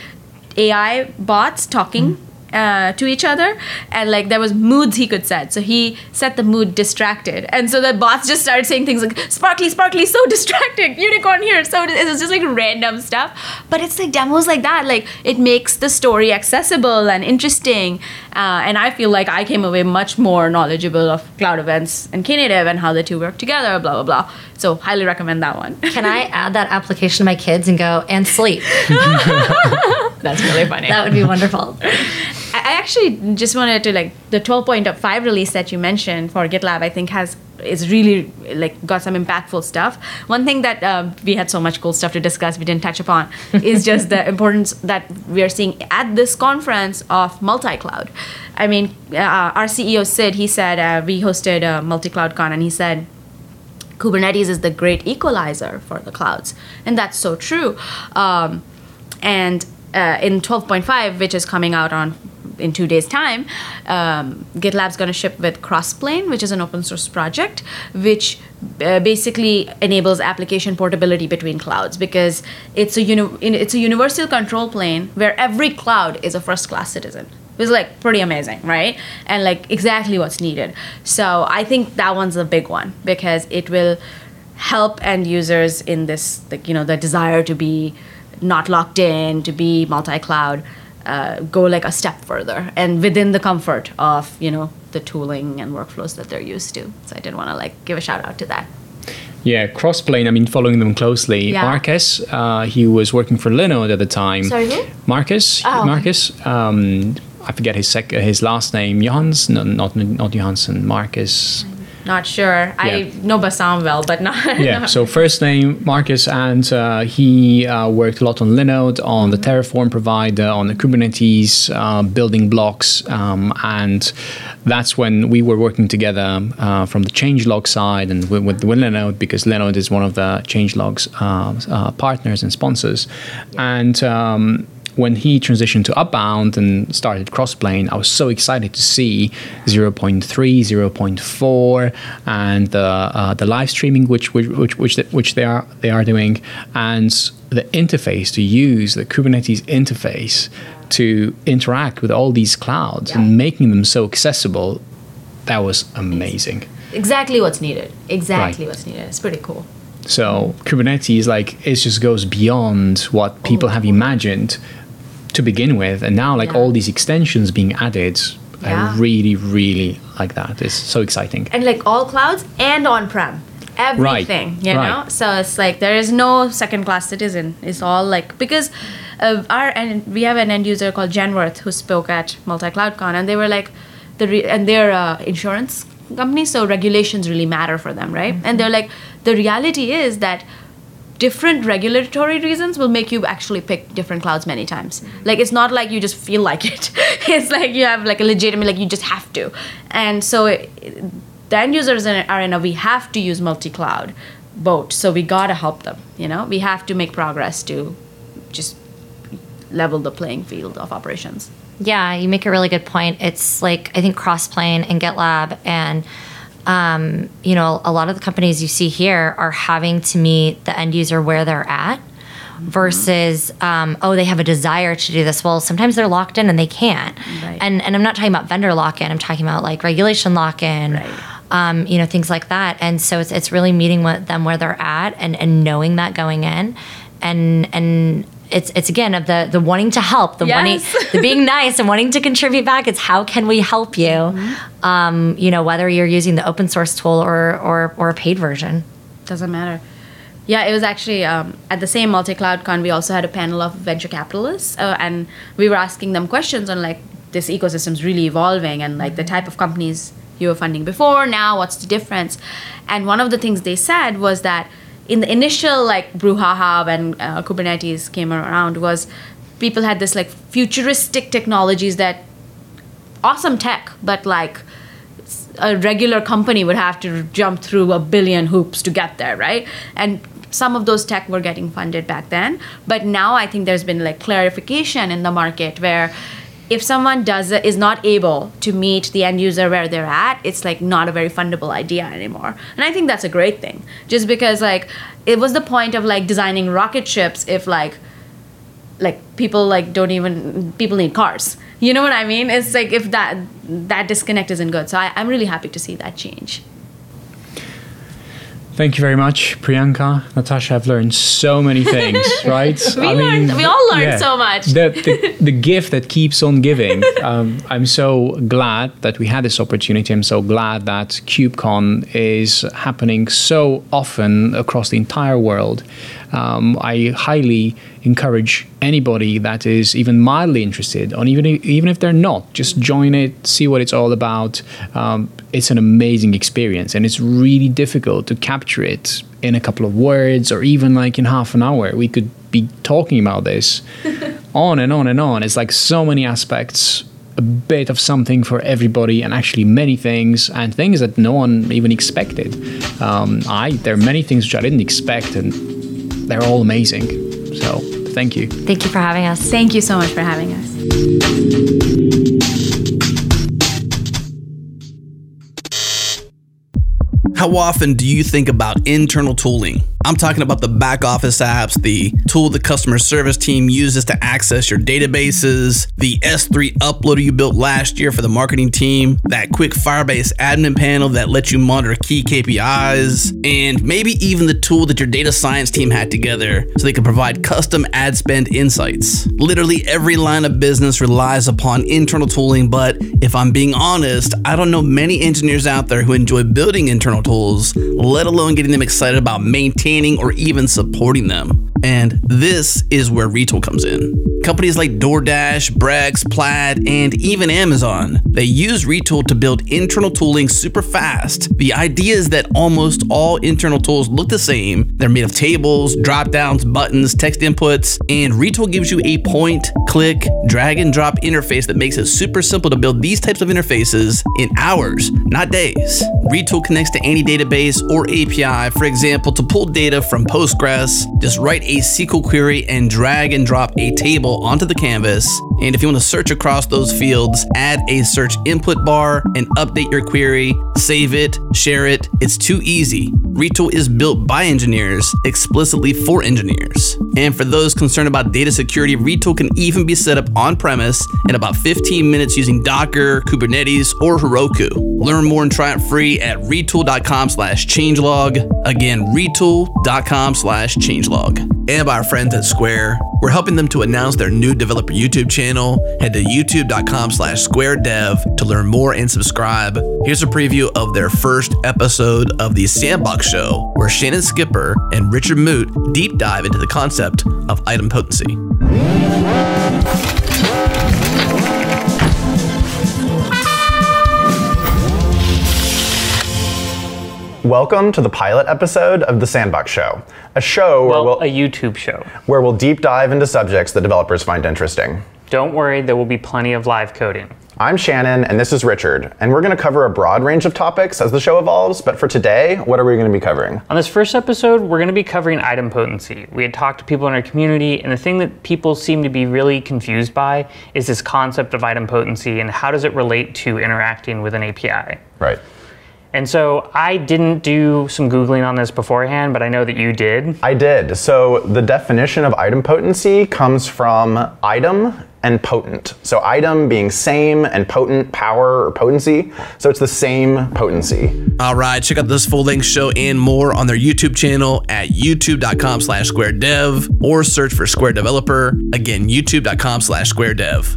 AI bots talking. Uh, to each other and like there was moods he could set. So he set the mood distracted. And so the bots just started saying things like sparkly sparkly so distracting. Unicorn here. So it was just like random stuff. But it's like demos like that like it makes the story accessible and interesting. Uh, and i feel like i came away much more knowledgeable of cloud events and knative and how the two work together blah blah blah so highly recommend that one Can I add that application to my kids and go and sleep? That's really funny. That would be wonderful. I actually just wanted to like the 12.5 release that you mentioned for GitLab. I think has is really like got some impactful stuff. One thing that um, we had so much cool stuff to discuss we didn't touch upon is just the importance that we are seeing at this conference of multi-cloud. I mean, uh, our CEO Sid he said uh, we hosted a multi-cloud con and he said Kubernetes is the great equalizer for the clouds, and that's so true. Um, and uh, in 12.5, which is coming out on in two days' time, um, GitLab's going to ship with Crossplane, which is an open source project, which uh, basically enables application portability between clouds because it's a uni- it's a universal control plane where every cloud is a first class citizen. It's like pretty amazing, right? And like exactly what's needed. So I think that one's a big one because it will help end users in this, like, you know, the desire to be not locked in, to be multi-cloud, uh, go like a step further and within the comfort of, you know, the tooling and workflows that they're used to. So I did want to like give a shout out to that. Yeah, Crossplane. I mean, following them closely. Yeah. Marques, uh, he was working for Linode at the time. Sorry, who? Marques. Oh. Marques. Um, I forget his sec- his last name. Johans? No, not not Johansson. Marques. Not sure. I know Bassam well, but not. yeah. not- So first name Marques, and uh, he uh, worked a lot on Linode, on the Terraform provider, on the Kubernetes uh, building blocks, um, and that's when we were working together uh, from the changelog side and with, with, with Linode because Linode is one of the changelog's uh, uh, partners and sponsors, and. Um, when he transitioned to Upbound and started Crossplane, I was so excited to see 0.3, 0.4, and the uh, the live streaming which which which which, which they are they are doing, and the interface to use the Kubernetes interface to interact with all these clouds and making them so accessible. That was amazing. exactly what's needed. Exactly Right. what's needed. It's pretty cool. So Kubernetes, like, it just goes beyond what people have imagined to begin with, and now like Yeah. all these extensions being added, Yeah. I really, really like that. It's so exciting. and like all clouds and on prem everything you right. know so it's like there is no second class citizen it's all like because uh, our and we have an end user called Genworth who spoke at multi cloud con and they were like the re- and they're uh, insurance company so regulations really matter for them right and they're like the reality is that different regulatory reasons will make you actually pick different clouds many times. Like it's not like you just feel like it. it's like you have like a legitimate like you just have to. And so it, the end users are in a we have to use multi-cloud boat. So we got to help them, you know? We have to make progress to just level the playing field of operations. Yeah, you make a really good point. It's like I think Crossplane and GitLab and um, you know a lot of the companies you see here are having to meet the end user where they're at versus um, oh they have a desire to do this. Well, sometimes they're locked in and they can't. Right. And and I'm not talking about vendor lock in. I'm talking about like regulation lock in. Right. Um, you know things like that, and so it's it's really meeting with them where they're at and, and knowing that going in, and and it's it's again of the the wanting to help, the wanting the being nice and wanting to contribute back. It's how can we help you? Mm-hmm. Um, you know whether you're using the open source tool or or or a paid version. Doesn't matter. Yeah, it was actually um, at the same multi cloud con. We also had a panel of venture capitalists, uh, and we were asking them questions on like this ecosystem's really evolving and like the type of companies you were funding before, now what's the difference? And one of the things they said was that in the initial like brouhaha when uh, Kubernetes came around was people had this like futuristic technologies that awesome tech, but like a regular company would have to jump through a billion hoops to get there, right? And some of those tech were getting funded back then, but now I think there's been like clarification in the market where if someone does is not able to meet the end user where they're at, it's like not a very fundable idea anymore. And I think that's a great thing. Just because like it was the point of like designing rocket ships if like like people like don't even people need cars you know what i mean it's like if that that disconnect isn't good so I, i'm really happy to see that change Thank you very much, Priyanka. Natasha, I've learned so many things, right? We learned- we all learned so much. The, the, the gift that keeps on giving. Um, I'm so glad that we had this opportunity. I'm so glad that KubeCon is happening so often across the entire world. Um, I highly encourage anybody that is even mildly interested, or even if, even if they're not, just join it, see what it's all about. Um, it's an amazing experience, and it's really difficult to capture it in a couple of words or even like in half an hour. We could be talking about this on and on and on. It's like so many aspects. A bit of something for everybody, and actually many things, and things that no one even expected. Um, I there are many things which I didn't expect, and they're all amazing. So thank you. Thank you for having us. thank you so much for having us How often do you think about internal tooling? I'm talking about the back office apps, the tool the customer service team uses to access your databases, the S3 uploader you built last year for the marketing team, that quick Firebase admin panel that lets you monitor key KPIs, and maybe even the tool that your data science team had together so they can provide custom ad spend insights. Literally every line of business relies upon internal tooling, but if I'm being honest, I don't know many engineers out there who enjoy building internal tools, let alone getting them excited about maintaining or even supporting them. And this is where retool comes in. Companies like DoorDash, Brex, Plaid, and even Amazon, they use Retool to build internal tooling super fast. The idea is that almost all internal tools look the same. They're made of tables, drop downs, buttons, text inputs, and Retool gives you a point, click, drag and drop interface that makes it super simple to build these types of interfaces in hours, not days. Retool connects to any database or API, for example, to pull data from Postgres, just write a SQL query and drag and drop a table onto the canvas. And if you want to search across those fields, add a search input bar and update your query, save it, share it. It's too easy. Retool is built by engineers, explicitly for engineers. And for those concerned about data security, Retool can even be set up on premise in about 15 minutes using Docker, Kubernetes, or Heroku. Learn more and try it free at retool.com slash changelog. Again, retool.com slash changelog. And by our friends at Square, we're helping them to announce their new developer YouTube channel. Head to youtube.com slash square dev to learn more and subscribe. Here's a preview of their first episode of the Sandbox Show, where Shannon Skipper and Richard Moot deep dive into the concept of idempotency. Welcome to the pilot episode of The Sandbox Show, a show where, Well, we'll, a YouTube show. where we'll deep dive into subjects that developers find interesting. Don't worry, there will be plenty of live coding. I'm Shannon, and this is Richard, and we're going to cover a broad range of topics as the show evolves, but for today, what are we going to be covering? On this first episode, we're going to be covering idempotency. We had talked to people in our community, and the thing that people seem to be really confused by is this concept of idempotency and how does it relate to interacting with an API. Right. And so I didn't do some Googling on this beforehand, but I know that you did. I did. So the definition of idempotency comes from idem and potent. So idem being same and potent, power or potency. So it's the same potency. All right, check out this full-length show and more on their YouTube channel at youtube.com slash square dev or search for Square Developer. Again, youtube.com slash square dev.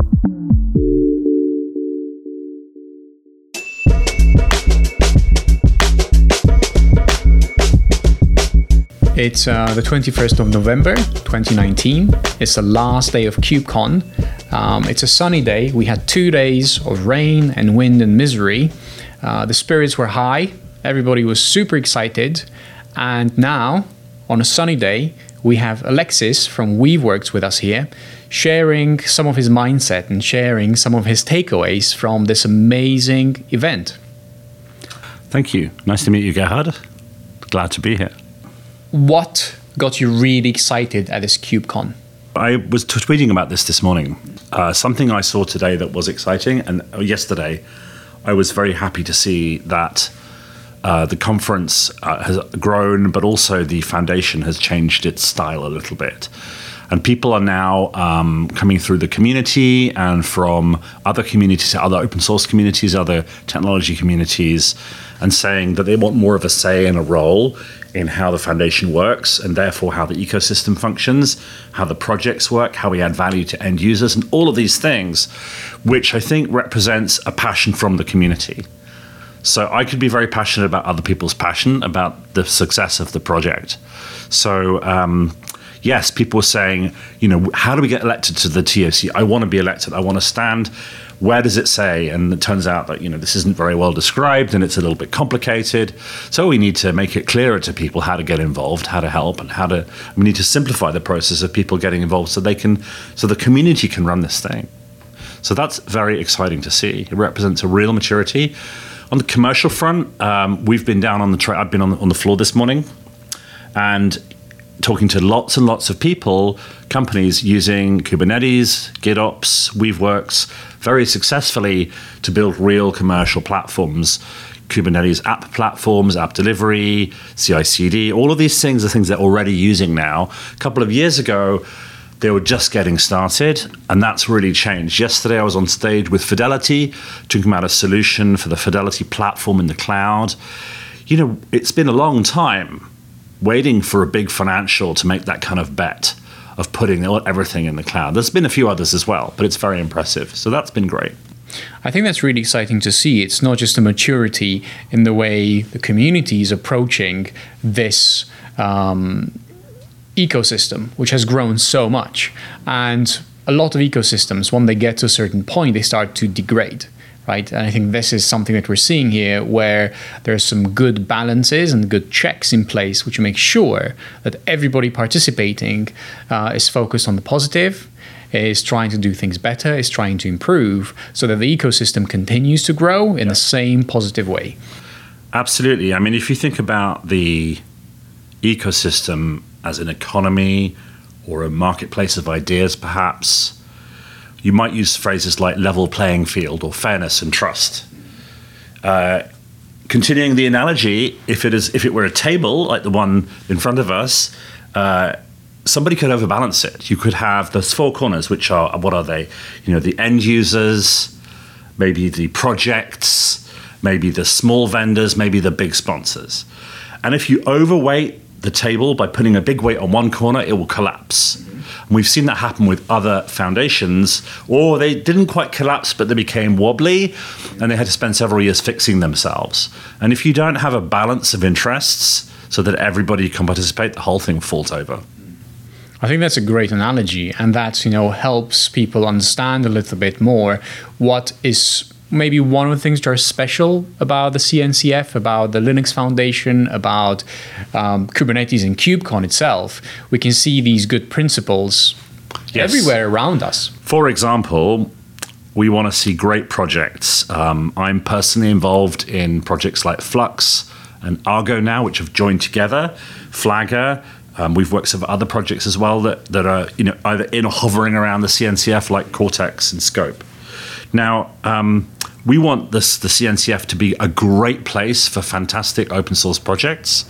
It's uh, the 21st of November 2019. It's the last day of KubeCon. Um, it's a sunny day. We had two days of rain and wind and misery. Uh, the spirits were high. Everybody was super excited. And now, on a sunny day, we have Alexis from Weaveworks with us here, sharing some of his mindset and sharing some of his takeaways from this amazing event. Thank you. Nice to meet you, Gerhard. Glad to be here. What got you really excited at this KubeCon? I was t- tweeting about this this morning. Uh, something I saw today that was exciting, and uh, yesterday I was very happy to see that uh, the conference uh, has grown, but also the foundation has changed its style a little bit. And people are now um, coming through the community and from other communities, other open source communities, other technology communities, and saying that they want more of a say and a role in how the foundation works and therefore how the ecosystem functions, how the projects work, how we add value to end users, and all of these things, which I think represents a passion from the community. So I could be very passionate about other people's passion about the success of the project. So um, yes, people were saying, you know, how do we get elected to the TOC? I want to be elected. I want to stand. Where does it say? And it turns out that you know this isn't very well described and it's a little bit complicated. So we need to make it clearer to people how to get involved, how to help, and how to. We need to simplify the process of people getting involved so they can, so the community can run this thing. So that's very exciting to see. It represents a real maturity. On the commercial front, um, we've been down on the. Tra- I've been on the, on the floor this morning, and talking to lots and lots of people, companies using Kubernetes, GitOps, Weaveworks very successfully to build real commercial platforms. Kubernetes app platforms, app delivery, CI CD, all of these things are things they're already using now. A couple of years ago, they were just getting started, and that's really changed. Yesterday, I was on stage with Fidelity, talking about a solution for the Fidelity platform in the cloud. You know, it's been a long time waiting for a big financial to make that kind of bet of putting everything in the cloud. There's been a few others as well, but it's very impressive. So that's been great. I think that's really exciting to see. It's not just a maturity in the way the community is approaching this um, ecosystem which has grown so much. And a lot of ecosystems, when they get to a certain point, they start to degrade. Right? And I think this is something that we're seeing here where there's some good balances and good checks in place, which make sure that everybody participating uh, is focused on the positive, is trying to do things better, is trying to improve, so that the ecosystem continues to grow in the same positive way. Absolutely. I mean, if you think about the ecosystem as an economy or a marketplace of ideas, perhaps, you might use phrases like level playing field or fairness and trust. Uh, continuing the analogy, if it is if it were a table like the one in front of us, uh, somebody could overbalance it. You could have those four corners, which are what are they? You know, the end users, maybe the projects, maybe the small vendors, maybe the big sponsors. And if you overweight the table by putting a big weight on one corner, it will collapse. And we've seen that happen with other foundations, or they didn't quite collapse, but they became wobbly and they had to spend several years fixing themselves. And if you don't have a balance of interests so that everybody can participate, the whole thing falls over. I think that's a great analogy, and that you know helps people understand a little bit more what is maybe one of the things that are special about the CNCF, about the Linux Foundation, about um, Kubernetes and KubeCon itself. We can see these good principles yes. everywhere around us. For example, we want to see great projects. Um, I'm personally involved in projects like Flux and Argo now, which have joined together. Flagger. Um, we've worked with other projects as well that, that are you know either in or hovering around the CNCF, like Cortex and Scope. Now, um, we want this the CNCF to be a great place for fantastic open source projects,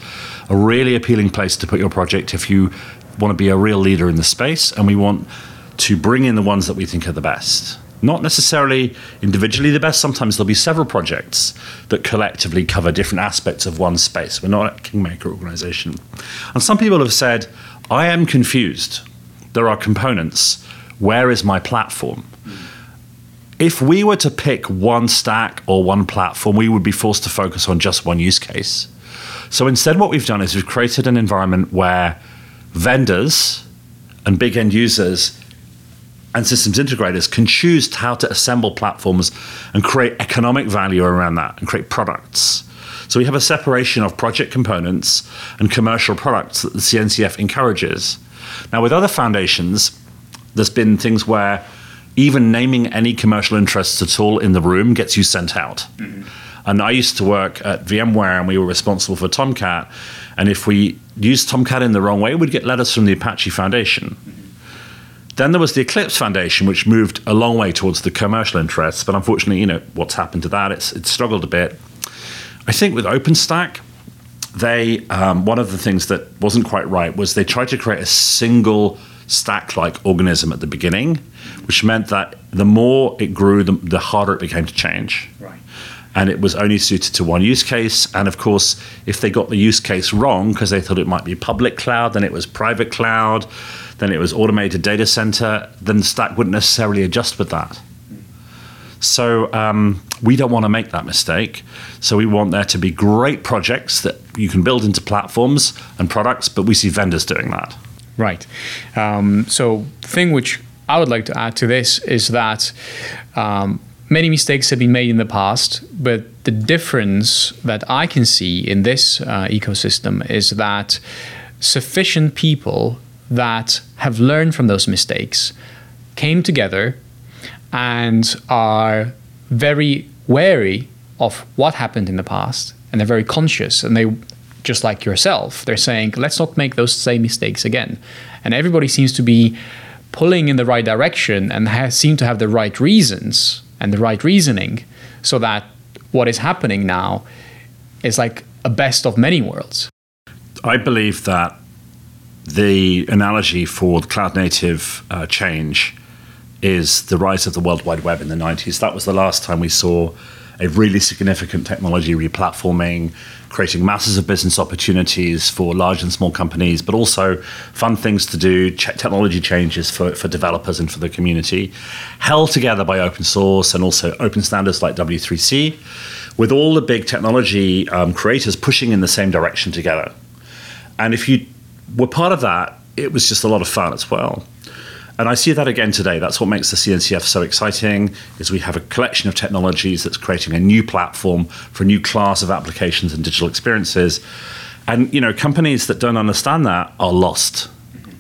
a really appealing place to put your project if you want to be a real leader in the space, and we want to bring in the ones that we think are the best. Not necessarily individually the best. Sometimes there'll be several projects that collectively cover different aspects of one space. We're not a kingmaker organization. And some people have said, I am confused. There are components. Where is my platform? If we were to pick one stack or one platform, we would be forced to focus on just one use case. So instead, what we've done is we've created an environment where vendors and big end users and systems integrators can choose how to assemble platforms and create economic value around that and create products. So we have a separation of project components and commercial products that the CNCF encourages. Now, with other foundations, there's been things where even naming any commercial interests at all in the room gets you sent out. Mm-hmm. And I used to work at VMware and we were responsible for Tomcat. And if we used Tomcat in the wrong way, we'd get letters from the Apache Foundation. Mm-hmm. Then there was the Eclipse Foundation, which moved a long way towards the commercial interests. But unfortunately, you know, what's happened to that? It's, it's struggled a bit. I think with OpenStack, they um, one of the things that wasn't quite right was they tried to create a single stack like organism at the beginning, which meant that the more it grew, the, the harder it became to change. Right. And it was only suited to one use case. And of course, if they got the use case wrong because they thought it might be public cloud, then it was private cloud, then it was automated data center, then Stack wouldn't necessarily adjust with that. So um, we don't want to make that mistake. So we want there to be great projects that you can build into platforms and products, but we see vendors doing that. Right. Um, so, thing which I would like to add to this is that um, many mistakes have been made in the past, but the difference that I can see in this uh, ecosystem is that sufficient people that have learned from those mistakes came together and are very wary of what happened in the past and they're very conscious and they just like yourself. They're saying, let's not make those same mistakes again. And everybody seems to be pulling in the right direction and has, seem to have the right reasons and the right reasoning so that what is happening now is like a best of many worlds. I believe that the analogy for the cloud native uh, change is the rise of the World Wide Web in the 90s. That was the last time we saw a really significant technology replatforming, creating masses of business opportunities for large and small companies, but also fun things to do, ch- technology changes for, for developers and for the community, held together by open source and also open standards like W3C, with all the big technology um, creators pushing in the same direction together. And if you were part of that, it was just a lot of fun as well. And I see that again today. That's what makes the CNCF so exciting is we have a collection of technologies that's creating a new platform for a new class of applications and digital experiences. And you know, companies that don't understand that are lost.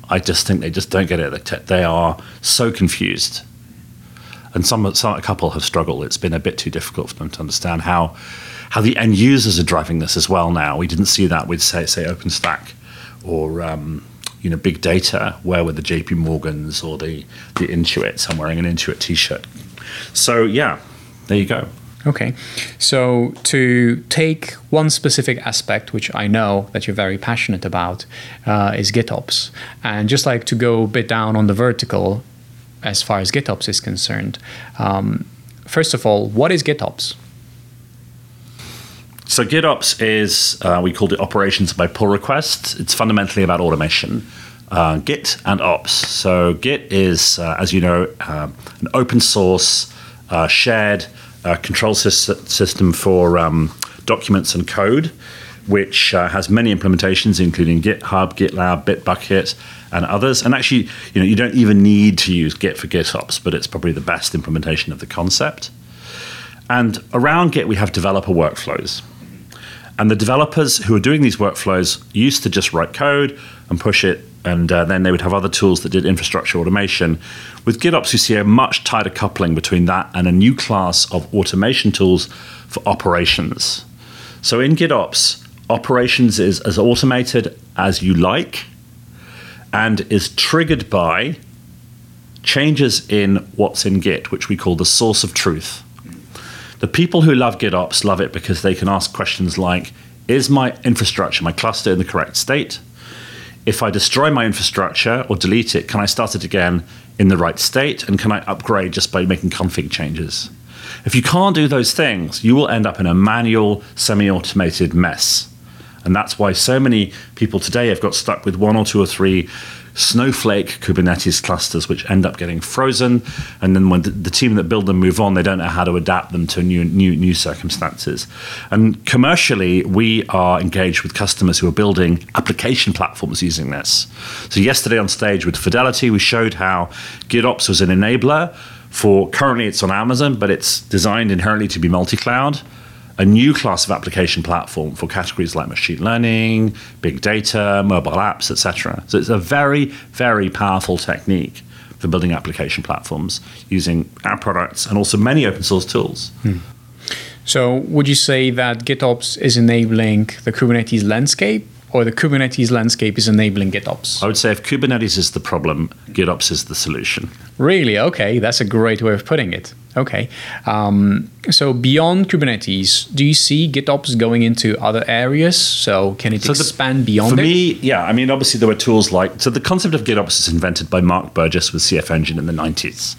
I just think they just don't get it. They are so confused. And some, some a couple have struggled. It's been a bit too difficult for them to understand how how the end users are driving this as well. Now we didn't see that with say say OpenStack or um, you know, big data, where were the JP Morgans or the, the Intuits? I'm wearing an Intuit t shirt. So, yeah, there you go. Okay. So, to take one specific aspect, which I know that you're very passionate about, uh, is GitOps. And just like to go a bit down on the vertical as far as GitOps is concerned, um, first of all, what is GitOps? So GitOps is, uh, we called it operations by pull request. It's fundamentally about automation. Uh, Git and Ops. So Git is, uh, as you know, uh, an open source, uh, shared uh, control system for um, documents and code, which has many implementations, including GitHub, GitLab, Bitbucket, and others. And actually, you know, you don't even need to use Git for GitOps, but it's probably the best implementation of the concept. And around Git, we have developer workflows. And the developers who are doing these workflows used to just write code and push it, and uh, then they would have other tools that did infrastructure automation. With GitOps, you see a much tighter coupling between that and a new class of automation tools for operations. So in GitOps, operations is as automated as you like and is triggered by changes in what's in Git, which we call the source of truth. The people who love GitOps love it because they can ask questions like Is my infrastructure, my cluster, in the correct state? If I destroy my infrastructure or delete it, can I start it again in the right state? And can I upgrade just by making config changes? If you can't do those things, you will end up in a manual, semi automated mess. And that's why so many people today have got stuck with one or two or three Snowflake Kubernetes clusters, which end up getting frozen. And then when the, team that build them move on, they don't know how to adapt them to new, new, new circumstances. And commercially, we are engaged with customers who are building application platforms using this. So, yesterday on stage with Fidelity, we showed how GitOps was an enabler for currently it's on Amazon, but it's designed inherently to be multi cloud a new class of application platform for categories like machine learning, big data, mobile apps, etc. So it's a very, very powerful technique for building application platforms using our products and also many open source tools. Hmm. So, would you say that GitOps is enabling the Kubernetes landscape or the Kubernetes landscape is enabling GitOps? I would say if Kubernetes is the problem, GitOps is the solution. Really? Okay, that's a great way of putting it. Okay. Um, so beyond Kubernetes, do you see GitOps going into other areas? So can it so expand the, beyond For it? me, yeah. I mean, obviously there were tools like so the concept of GitOps was invented by Mark Burgess with CF Engine in the 90s.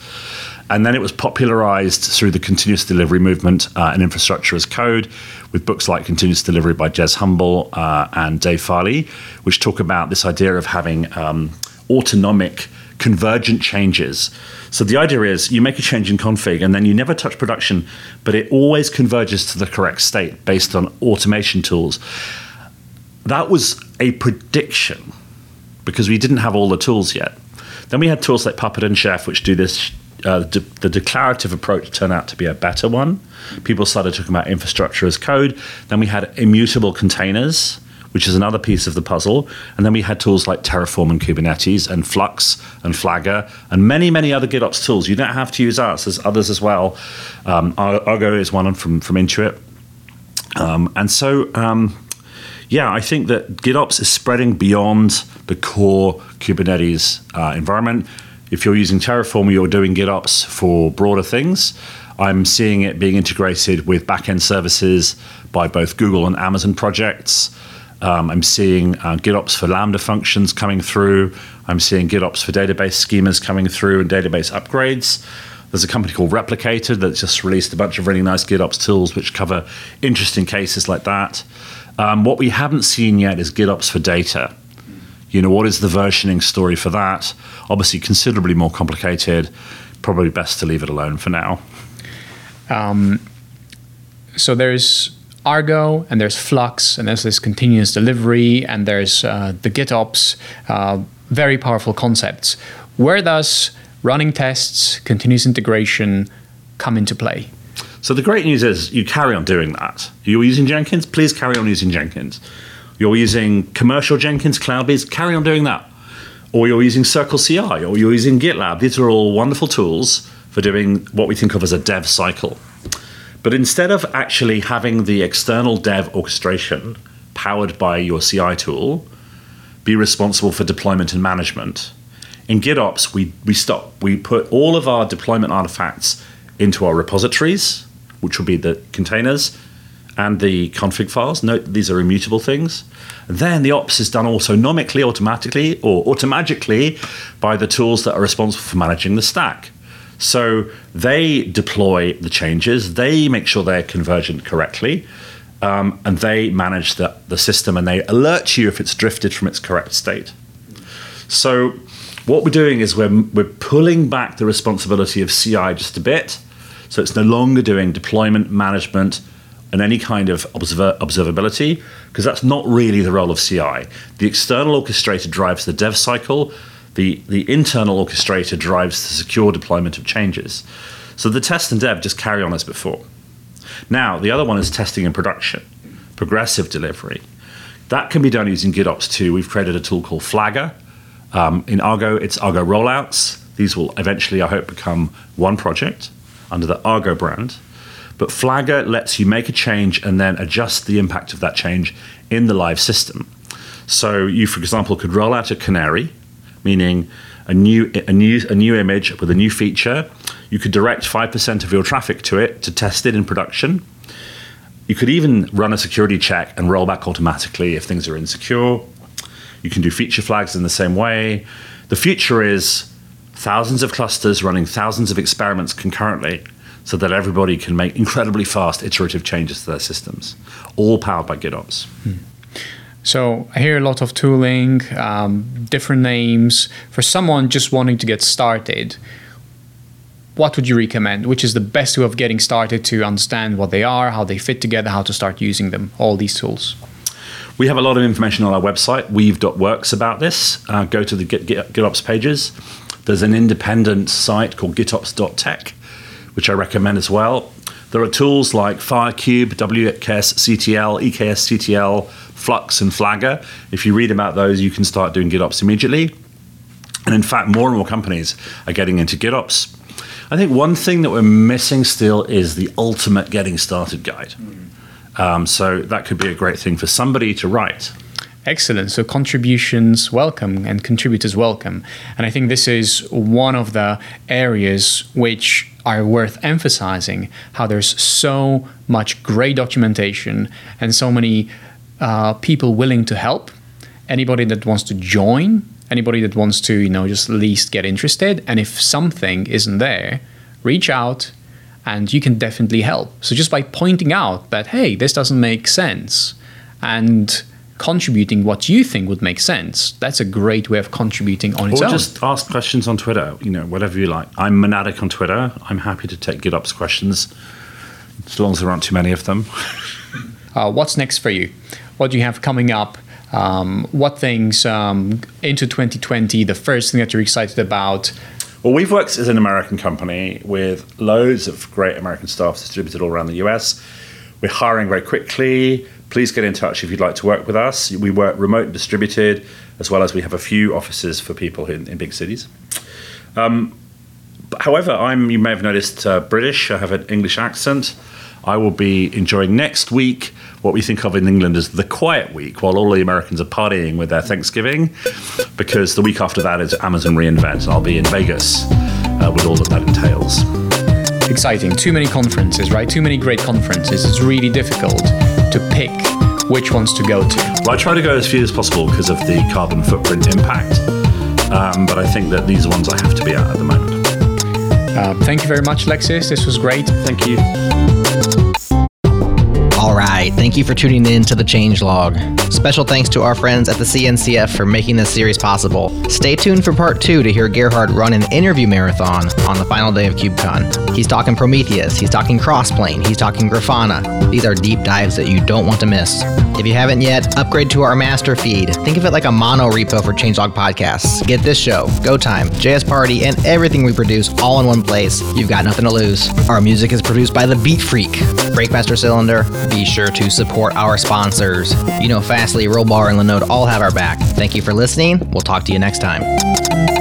And then it was popularized through the continuous delivery movement uh, and infrastructure as code with books like Continuous Delivery by Jez Humble uh, and Dave Farley, which talk about this idea of having um, autonomic convergent changes. So the idea is you make a change in config and then you never touch production, but it always converges to the correct state based on automation tools. That was a prediction because we didn't have all the tools yet. Then we had tools like Puppet and Chef, which do this uh, de- the declarative approach turned out to be a better one. People started talking about infrastructure as code. Then we had immutable containers, which is another piece of the puzzle. And then we had tools like Terraform and Kubernetes and Flux and Flagger and many, many other GitOps tools. You don't have to use us, there's others as well. Um, Argo is one from, from Intuit. Um, and so, um, yeah, I think that GitOps is spreading beyond the core Kubernetes uh, environment if you're using Terraform, you're doing GitOps for broader things. I'm seeing it being integrated with backend services by both Google and Amazon projects. Um, I'm seeing uh, GitOps for Lambda functions coming through. I'm seeing GitOps for database schemas coming through and database upgrades. There's a company called Replicated that just released a bunch of really nice GitOps tools which cover interesting cases like that. Um, what we haven't seen yet is GitOps for data. You know, what is the versioning story for that? Obviously, considerably more complicated. Probably best to leave it alone for now. Um, so there's Argo and there's Flux and there's this continuous delivery and there's uh, the GitOps. Uh, very powerful concepts. Where does running tests, continuous integration come into play? So the great news is you carry on doing that. You're using Jenkins, please carry on using Jenkins. You're using commercial Jenkins, cloud-based, carry on doing that. Or you're using Circle CI, or you're using GitLab. These are all wonderful tools for doing what we think of as a dev cycle. But instead of actually having the external dev orchestration powered by your CI tool be responsible for deployment and management, in GitOps, we, we stop. We put all of our deployment artifacts into our repositories, which will be the containers and the config files. Note these are immutable things. then the ops is done autonomically, automatically, or automagically by the tools that are responsible for managing the stack. So they deploy the changes, they make sure they're convergent correctly, um, and they manage the, the system and they alert you if it's drifted from its correct state. So what we're doing is we're, we're pulling back the responsibility of CI just a bit. So it's no longer doing deployment management and any kind of observer, observability, because that's not really the role of CI. The external orchestrator drives the dev cycle, the, the internal orchestrator drives the secure deployment of changes. So the test and dev just carry on as before. Now, the other one is testing in production, progressive delivery. That can be done using GitOps too. We've created a tool called Flagger. Um, in Argo, it's Argo rollouts. These will eventually, I hope, become one project under the Argo brand. But Flagger lets you make a change and then adjust the impact of that change in the live system. So you, for example, could roll out a canary, meaning a new a new a new image with a new feature. You could direct five percent of your traffic to it to test it in production. You could even run a security check and roll back automatically if things are insecure. You can do feature flags in the same way. The future is thousands of clusters running thousands of experiments concurrently so that everybody can make incredibly fast iterative changes to their systems, all powered by GitOps. Hmm. So I hear a lot of tooling, um, different names. For someone just wanting to get started, what would you recommend? Which is the best way of getting started to understand what they are, how they fit together, how to start using them, all these tools? We have a lot of information on our website, weave.works, about this. Uh, go to the Git, Git, GitOps pages. There's an independent site called gitops.tech, which I recommend as well. There are tools like Firekube, WKS CTL, EKS CTL, Flux, and Flagger. If you read about those, you can start doing GitOps immediately. And in fact, more and more companies are getting into GitOps. I think one thing that we're missing still is the ultimate getting started guide. Um, so that could be a great thing for somebody to write. Excellent. So contributions welcome and contributors welcome. And I think this is one of the areas which are worth emphasizing how there's so much great documentation and so many uh, people willing to help. Anybody that wants to join, anybody that wants to, you know, just at least get interested. And if something isn't there, reach out and you can definitely help. So just by pointing out that, hey, this doesn't make sense and contributing what you think would make sense, that's a great way of contributing on its or own. Or just ask questions on Twitter, you know, whatever you like. I'm Monadic on Twitter. I'm happy to take GitOps questions as long as there aren't too many of them. uh, what's next for you? What do you have coming up? Um, what things um, into 2020, the first thing that you're excited about? Well, WeaveWorks is an American company with loads of great American staff distributed all around the US. We're hiring very quickly please get in touch if you'd like to work with us. We work remote and distributed, as well as we have a few offices for people in, in big cities. Um, however, I'm, you may have noticed, uh, British. I have an English accent. I will be enjoying next week what we think of in England as the quiet week, while all the Americans are partying with their Thanksgiving, because the week after that is Amazon reInvent. and I'll be in Vegas uh, with all that that entails. Exciting. Too many conferences, right? Too many great conferences. It's really difficult to pick which ones to go to? Well, I try to go as few as possible because of the carbon footprint impact. Um, but I think that these are ones I have to be at at the moment. Uh, thank you very much, Lexis. This was great. Thank you. All right. Thank you for tuning in to the Change Log. Special thanks to our friends at the CNCF for making this series possible. Stay tuned for part two to hear Gerhard run an interview marathon on the final day of KubeCon. He's talking Prometheus, he's talking Crossplane, he's talking Grafana. These are deep dives that you don't want to miss. If you haven't yet, upgrade to our master feed. Think of it like a mono repo for Changelog podcasts. Get this show, Go Time, JS Party, and everything we produce all in one place. You've got nothing to lose. Our music is produced by the Beat Freak. Breakmaster Cylinder, be sure to support our sponsors. You know, Fastly, Rollbar, and Linode all have our back. Thank you for listening. We'll talk to you next time.